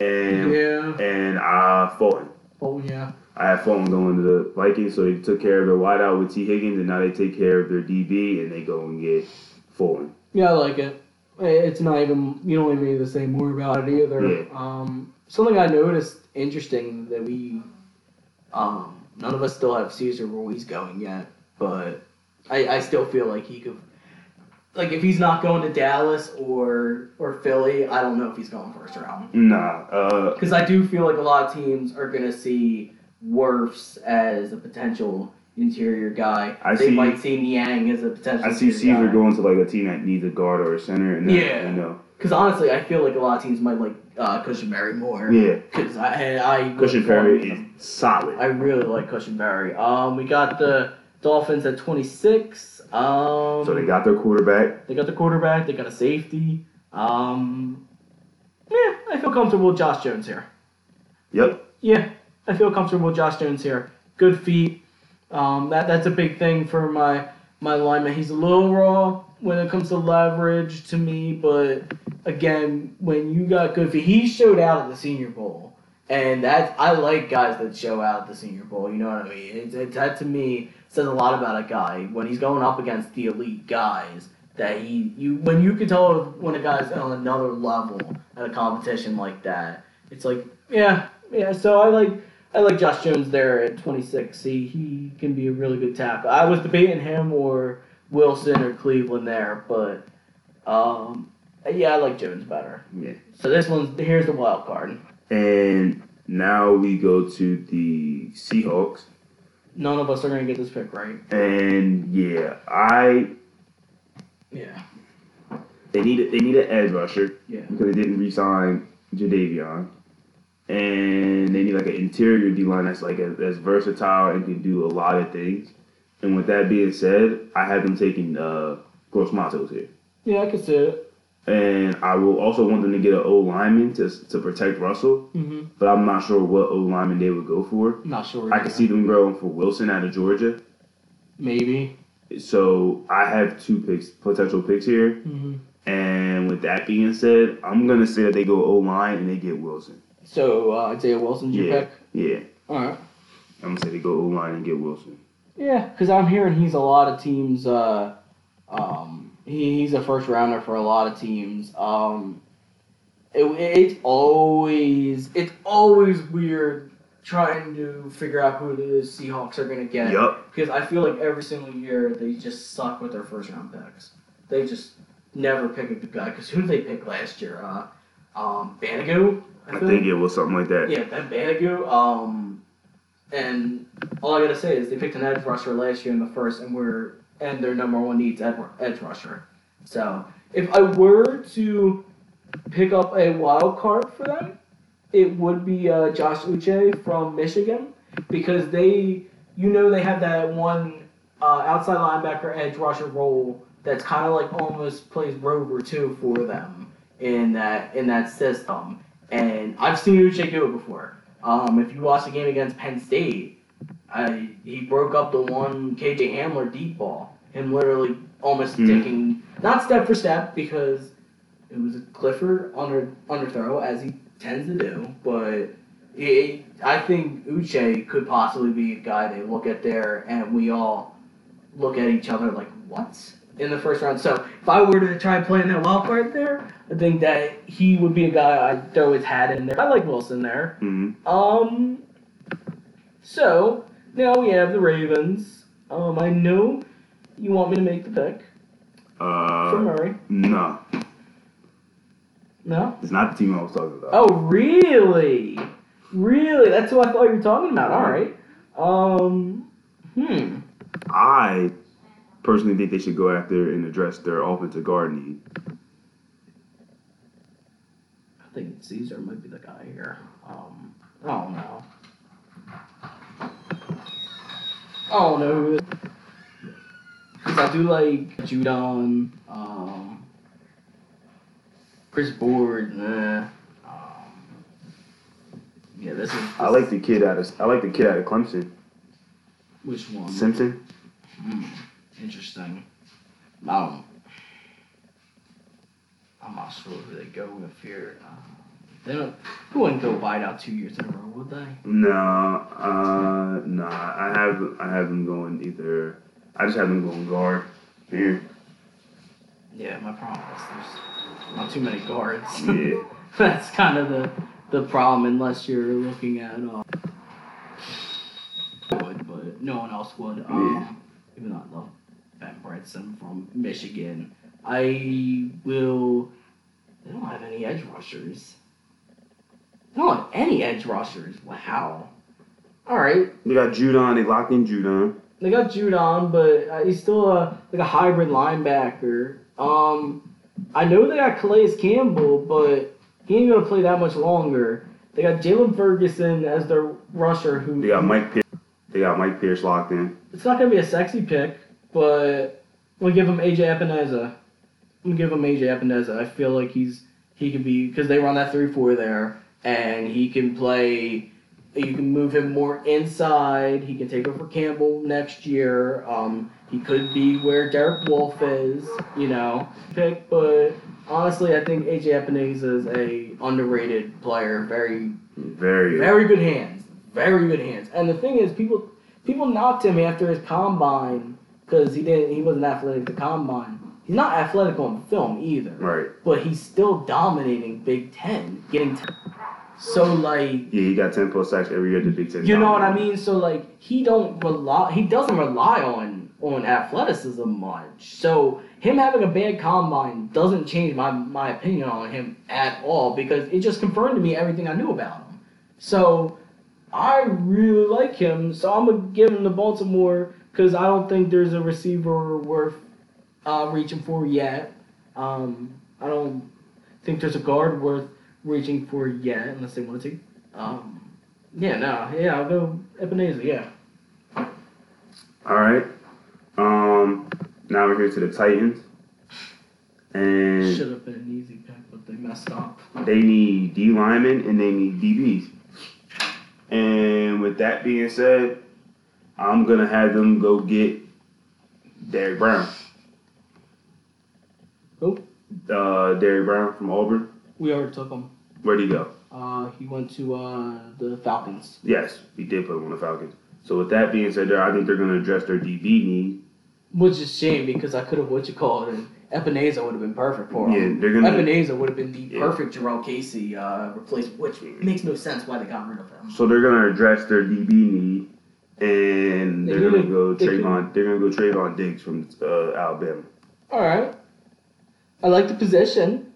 and yeah. and uh, Fulton. Oh yeah. I have Fulton going to the Vikings, so they took care of their wideout with Tee Higgins, and now they take care of their DB, and they go and get Fulton. Yeah, I like it. It's not even you don't even need to say more about it either. Um, something I noticed interesting that we, um, none of us still have Cesar Ruiz going yet, but I, I still feel like he could, like if he's not going to Dallas or or Philly, I don't know if he's going first round. Nah, uh, Because I do feel like a lot of teams are gonna see Wirfs as a potential interior guy. I they see- might see Niang as a potential. I see Cesar guy. going to like a team that needs a guard or a center, and then, Yeah. you know, Because honestly, I feel like a lot of teams might like uh, Cushenberry more. yeah, Because I, I Cushenberry is solid. I really like Cushenberry. Um, we got the Dolphins at 26. Um, So they got their quarterback. they got the quarterback. They got a safety. Um, yeah, I feel comfortable with Josh Jones here. Yep. Yeah, I feel comfortable with Josh Jones here. Good feet. Um, that that's a big thing for my my lineman. He's a little raw when it comes to leverage to me, but again, when you got good feet, he showed out at the Senior Bowl, and that I like guys that show out at the Senior Bowl. You know what I mean? It, it, that to me says a lot about a guy when he's going up against the elite guys. That he you when you can tell when a guy's on another level at a competition like that. It's like yeah, yeah. So I like I like Josh Jones there at 26. He he can be a really good tackle. I was debating him or Wilson or Cleveland there, but um, yeah, I like Jones better. Yeah. So this one's here's the wild card. And now we go to the Seahawks. None of us are gonna get this pick right. And yeah, I Yeah, they need a, they need an edge rusher yeah, because they didn't re-sign Jadeveon, and they need like an interior D line that's like a, that's versatile and can do a lot of things. And with that being said, I have them taking uh, Gross Matos here, yeah. I can see it. and I will also want them to get an O lineman to to protect Russell, hmm but I'm not sure what O lineman they would go for. Not sure. I can see them going for Wilson out of Georgia. maybe. So I have two picks, potential picks here. hmm And with that being said, I'm gonna say that they go O line and they get Wilson. So uh, Isaiah Wilson's your Yeah. pick. Yeah, All right. I'm gonna say they go O line and get Wilson. Yeah, because I'm hearing he's a lot of teams. Uh, um, he, he's a first rounder for a lot of teams. Um, it, it's always it's always weird trying to figure out who the Seahawks are gonna get. Yup. Because I feel like every single year they just suck with their first round picks. They just never pick a good guy. Because who did they pick last year? Uh, um, Banagoo. I feel think it was something like that. yeah, Ben Banagoo. Um, and all I gotta say is they picked an edge rusher last year in the first, and we're and their number one needs edge, edge rusher. So if I were to pick up a wild card for them, it would be uh, Josh Uche from Michigan because they, you know, they have that one uh, outside linebacker edge rusher role that's kind of like almost plays rover too for them in that in that system. And I've seen Uche do it before. Um, if you watch the game against Penn State, I, he broke up the one KJ Hamler deep ball, him literally almost Mhm. taking not step for step because it was a Clifford under underthrow as he tends to do, but it, I think Uche could possibly be a guy they look at there and we all look at each other like what in the first round. So if I were to try playing that wild card there, I think that he would be a guy I'd throw his hat in there. I like Wilson there. hmm Um. So now we have the Ravens. Um, I know you want me to make the pick for Uh, Murray. no, No. it's not the team I was talking about. Oh, really? Really? That's who I thought you were talking about. All right. Um. Hmm. I personally think they should go after and address their offensive guard need. I think Cesar might be the guy here. Um, I don't know. I don't know who. Because I do like Judon, um, Chris Board, nah. Um, yeah, this is. I like the kid out of I like the kid out of Clemson, Which one? Simpson. Hmm, interesting. I don't. I'm not sure who they go with here. Uh, they don't. Who wouldn't go wide out two years in a row, would they? No, uh, no. I have I have them going either. I just have them going guard here. Yeah, my problem is there's not too many guards. Yeah. That's kind of the the problem, unless you're looking at. Uh, would, but no one else would. Um, Even though I love Ben Bredeson from Michigan, I will. They don't have any edge rushers. They don't have any edge rushers. Wow. All right, They got Judon. They locked in Judon. they got Judon, but uh, he's still a like a hybrid linebacker. Um, I know they got Calais Campbell, but he ain't gonna play that much longer. They got Jaylon Ferguson as their rusher, who They got Mike. Pierce. They got Mike Pierce locked in. it's not gonna be a sexy pick, but gonna give him AJ Epenesa. Gonna give him AJ Epenesa. I feel like he's he can be because they run that three four there, and he can play. You can move him more inside. He can take over Campbell next year. Um, he could be where Derek Wolfe is, you know, pick. But honestly, I think AJ Epenesa is a underrated player. Very Very. very good hands. Very good hands. And the thing is, people people knocked him after his combine because he didn't he wasn't athletic at the combine. He's not athletic on film either. Right. But he's still dominating Big Ten, getting. T- so like, Yeah, he got ten plus sacks every year at the Big Ten. you know what I mean? So like, he don't rely. He doesn't rely on on athleticism much. So him having a bad combine doesn't change my my opinion on him at all because it just confirmed to me everything I knew about him. So I really like him. So I'm gonna give him the Baltimore because I don't think there's a receiver worth uh, reaching for yet. Um, I don't think there's a guard worth reaching for yet unless they want to. Um, yeah, no, yeah, I'll go Epenesa. Yeah. All right. Um. Now we're here to the Titans, and Should have been an easy pick, but they messed up. they need D linemen and they need DBs. And with that being said, I'm gonna have them go get Derrick Brown. Who? Uh, Derrick Brown from Auburn. We already took him. Where'd he go? Uh, he went to uh, the Falcons. Yes, he did put him on the Falcons. So with that being said, there I think they're gonna address their DB need. Which is a shame because I could have what you call it, and Epenesa would have been perfect for Yeah, him. they're gonna. Epenesa would have been the Yeah. perfect Jurrell Casey uh, replacement, which makes no sense why they got rid of him. So they're gonna address their DB need, and They they're gonna go Trevon. They're gonna go Trevon Diggs from uh, Alabama. All right. I like the position.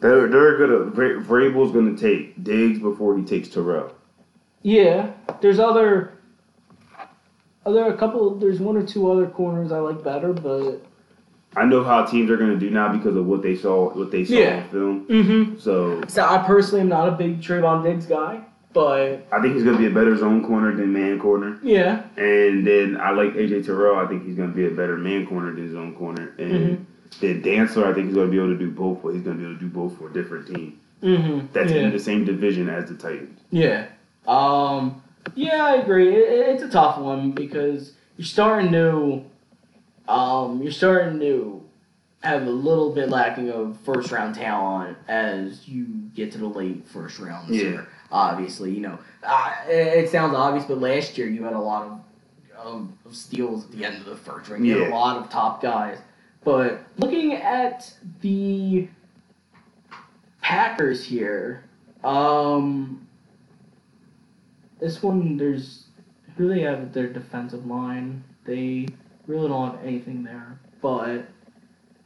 They're they're gonna Vra- Vrabel's gonna take Diggs before he takes Terrell. Yeah, there's other, other a couple. There's one or two other corners I like better, but I know how teams are gonna do now because of what they saw what they saw Yeah. on film. mm-hmm. So So I personally am not a big Trevon Diggs guy, but I think he's gonna be a better zone corner than man corner. yeah, And then I like AJ Terrell. I think he's gonna be a better man corner than zone corner. And Mhm. then Dancer, I think he's gonna be able to do both, but he's gonna be able to do both for a different team. mm-hmm. That's yeah. in the same division as the Titans. Yeah. Um. Yeah, I agree. It, it- it's a tough one because you're starting to, um, you're starting to have a little bit lacking of first round talent as you get to the late first rounds. Yeah. Here. Obviously, you know, uh, it, it sounds obvious, but last year you had a lot of, of, of steals at the end of the first round. You had a lot of top guys. But looking at the Packers here, um, this one there's who they have at their defensive line. They really don't have anything there, but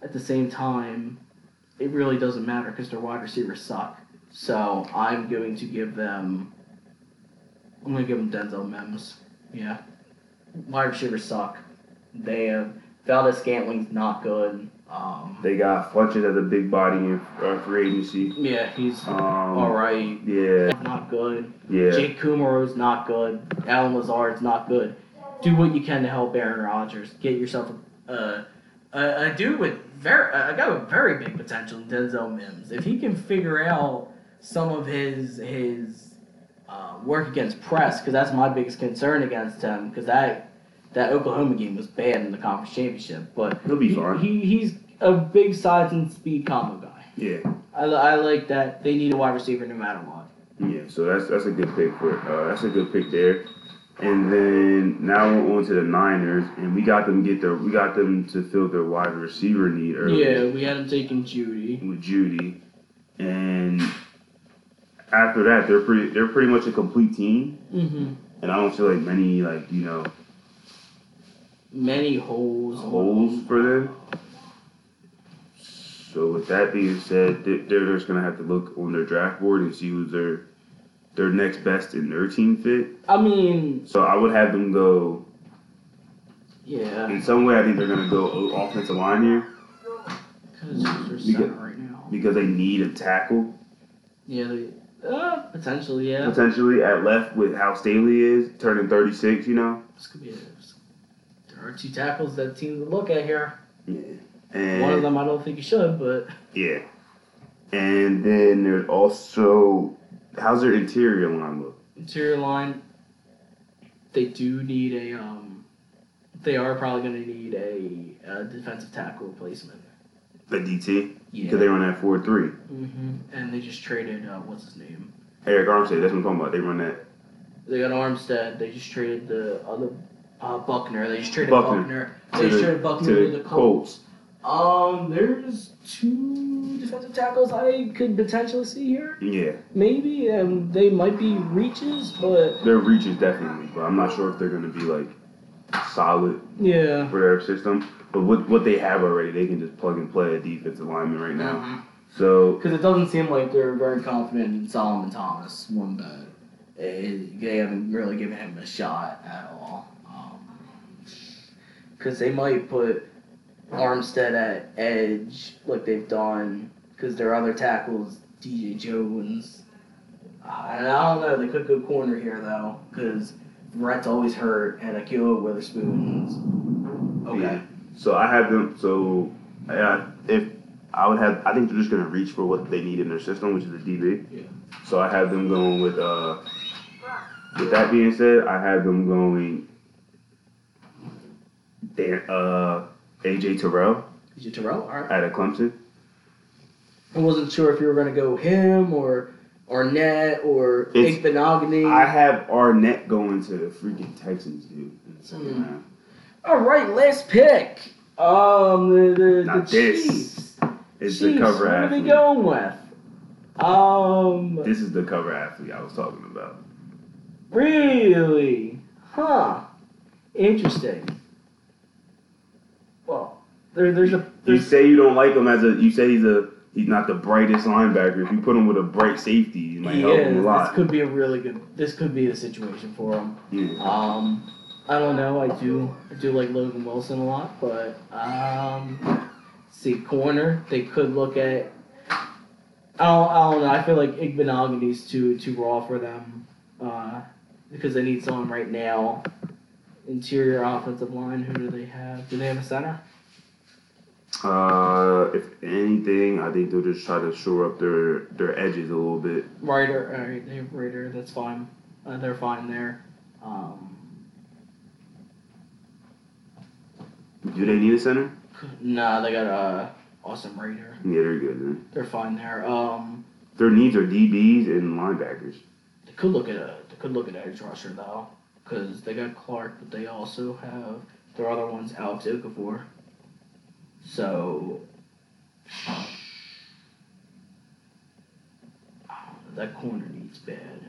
at the same time, it really doesn't matter because their wide receivers suck. So I'm going to give them. I'm going to give them Denzel Mims. Yeah, wide receivers suck. They have Valdes-Scantling's not good. Um, They got Funchess as a big body in uh, free agency. yeah, he's Um, all right. Yeah, Not good. yeah. Jake Kumerow's not good. Allen Lazard's not good. Do what you can to help Aaron Rodgers. Get yourself a a, a dude with very a guy with very big potential, in Denzel Mims. If he can figure out some of his his uh, work against press, because that's my biggest concern against him, because that that Oklahoma game was bad in the conference championship. But He'll be he, fine. he he's a big size and speed combo guy. Yeah, I, I like that. They need a wide receiver no matter what. yeah. So that's that's a good pick for uh, that's a good pick there. And then now we're on to the Niners, and we got them get their we got them to fill their wide receiver need early. Yeah, we had them taking Jeudy. with Jeudy, and after that, they're pretty they're pretty much a complete team, Mm-hmm. and I don't feel like many like you know Many holes. holes for them. So with that being said, they- they're just gonna have to look on their draft board and see who's their their next best in their team fit. I mean, So I would have them go yeah. in some way. I think they're gonna go offensive line here Because they're You right now. because they need a tackle Yeah, they, uh, potentially, yeah. potentially at left with how Staley is turning thirty six. You know. This could be a, there are two tackles that teams would look at here. Yeah. And One of them I don't think you should, but Yeah. And then there's also how's their interior line look? interior line, they do need a, um, they are probably going to need a, a defensive tackle replacement. The DT? Yeah. Because they run that four three. hmm And they just traded, uh, what's his name? Arik Armstead, that's what I'm talking about. They run that They got Armstead. They just traded the other uh, Buckner. They just traded Buckner. Buckner. To They just the- traded Buckner to to the the Colts. Um, there's two defensive tackles I could potentially see here. Yeah. Maybe, and they might be reaches, but Their reach is definitely, but I'm not sure if they're gonna be like solid yeah. for their system. But with what they have already, they can just plug and play a defensive lineman right now. So Because it doesn't seem like they're very confident in Solomon Thomas. One bit, Eh, they haven't really given him a shot at all. Because they might put Armstead at edge like they've done. Because their other tackles, DJ Jones. Uh, and I don't know. They could go corner here though. Because Verrett's always hurt, and Ahkello Witherspoon's okay. Yeah. So I have them. So uh, if I would have, I think they're just gonna reach for what they need in their system, which is a DB. Yeah. So I have them going with. uh With that being said, I have them going. Dan, uh, AJ Terrell Is it Terrell? All right. out of Clemson. I wasn't sure if you were gonna go him or Arnette or Igbinoghene. I have Arnette going to the freaking Texans, dude. In the second Hmm. round. All right, last pick. Um, the the, Not the this. Chiefs. It's Chiefs. the cover what are athlete. they going with? Um, This is the cover athlete I was talking about. really? Huh? Interesting. Well, there, there's a You say you don't like him as a. You say he's a. He's not the brightest linebacker. If you put him with a bright safety, it might he help him a is. This could be a really good. This could be the situation for him. Yeah. Um, I don't know. I do. I do like Logan Wilson a lot, but um, see corner. They could look at. I don't, I don't know. I feel like Igbinoghene's too too raw for them, uh, because they need someone right now. Interior offensive line. Who do they have? Do they have a center? Uh, if anything, I think they'll just try to shore up their their edges a little bit. Reiter. All right, they have Reiter. That's fine. Uh, they're fine there. Um, Do they need a center? nah, they got uh, Austin Reiter. Yeah, they're good. Then. They're fine there. Um, Their needs are DBs and linebackers. They could look at a they could look at edge rusher though, because they got Clark, but they also have their other one's Alex Okafor. So that corner needs bad.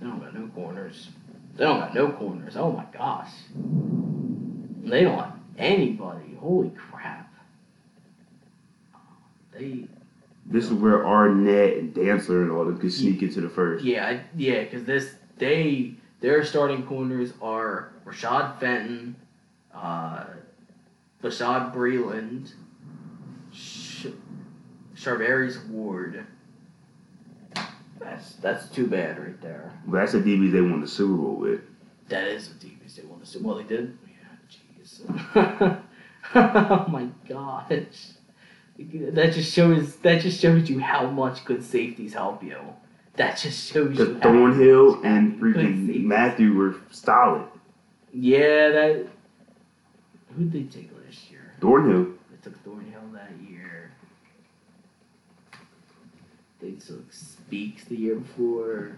They don't got no corners. They don't got no corners. Oh my gosh. They don't anybody. Holy crap. They This is where Arnette and Dantzler and all them could sneak into the first. Yeah, yeah, because this they their starting corners are Rashad Fenton, uh, Bashaud Breeland, Sh- Ward. That's that's too bad right there. But that's the DBs they won the Super Bowl with. That is the DBs they want to see. Well, they did. Oh my gosh. That just shows. That just shows you how much good safeties help you. That just shows The you. Thornhill and freaking Mathieu were solid. Yeah, that. Who did they take last year? Thornhill. They took Thornhill that year. They took Speaks the year before.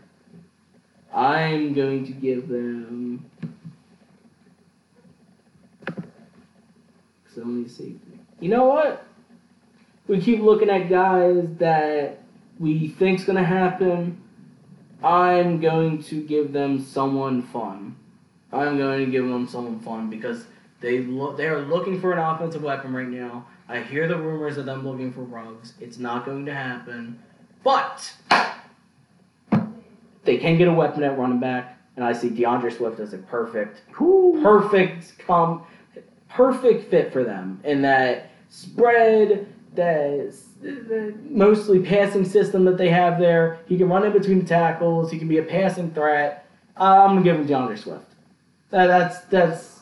I'm going to give them. Sony safety. You know what? We keep looking at guys that we think's gonna happen. I'm going to give them someone fun. I'm going to give them someone fun because they look they are looking for an offensive weapon right now. I hear the rumors of them looking for Ruggs. It's not going to happen. But they can get a weapon at running back, and I see D'Andre Swift as a perfect perfect com perfect fit for them in that spread that the mostly passing system that they have there. He can run in between the tackles. He can be a passing threat. I'm gonna give him D'Andre Swift. That, that's that's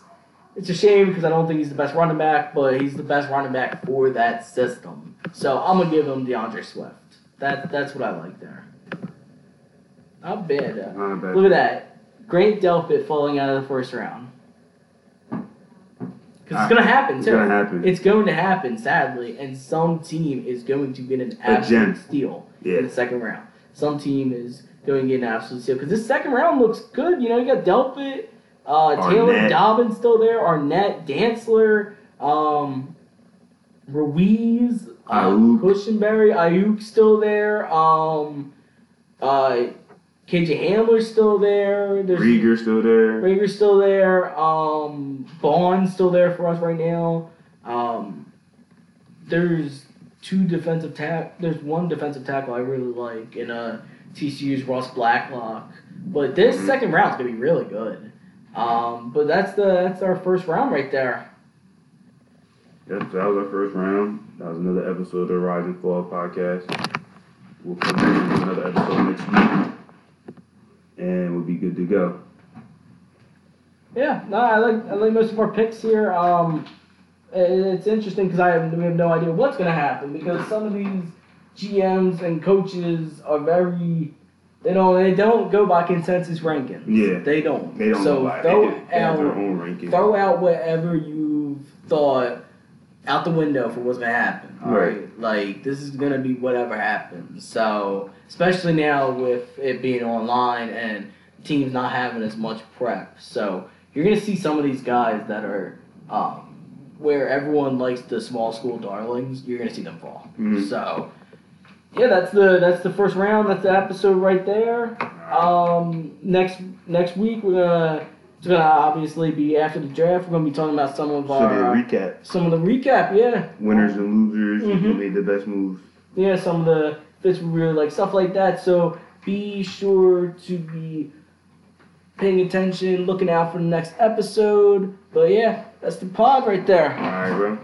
it's a shame because I don't think he's the best running back, but he's the best running back for that system. So I'm gonna give him D'Andre Swift. That that's what I like there. Not bad. uh, Not bad. Look at that. Grant Delpit falling out of the first round. Because it's going to happen, It's gonna happen. It's going to happen, sadly. And some team is going to get an absolute steal Yeah. in the second round. Some team is going to get an absolute steal. Because this second round looks good. You know, you got Delpit, uh, Taylor. Dobbins still there, Arnette, Dantzler, um, Ruiz, uh, Aiyuk. Aiyuk still there. Um, uh, KJ Hamler's still there. There's Reagor still there. Reagor's still there. Um, Bond's still there for us right now. Um, there's two defensive tack. There's one defensive tackle I really like in uh, TCU's Ross Blacklock. But this Mhm. second round's gonna be really good. Um, but that's the that's our first round right there. Yep, so that was our first round. That was another episode of the Rise and Fall podcast. We'll come back do another episode next week. And we'll be good to go. Yeah, no, I like I like most of our picks here. Um, it- it's interesting because I have, we have no idea what's going to happen because some of these GMs and coaches are very they don't they don't go by consensus rankings. Yeah. they don't. They don't so throw They, out throw out whatever you've thought out the window for what's gonna happen. All Right. right. Like this is gonna be whatever happens. So especially now with it being online and teams not having as much prep. So you're gonna see some of these guys that are um, where everyone likes the small school darlings, you're gonna see them fall. Mhm. So yeah, that's the that's the first round, that's the episode right there. Um, next next week we're gonna it's gonna obviously be after the draft. We're gonna be talking about some of so our the recap. some of the recap. Yeah, Winners and losers, Mhm. who made the best moves. yeah, some of the fits we really like stuff like that. So be sure to be paying attention, looking out for the next episode. But yeah, that's the pod right there. Alright, bro.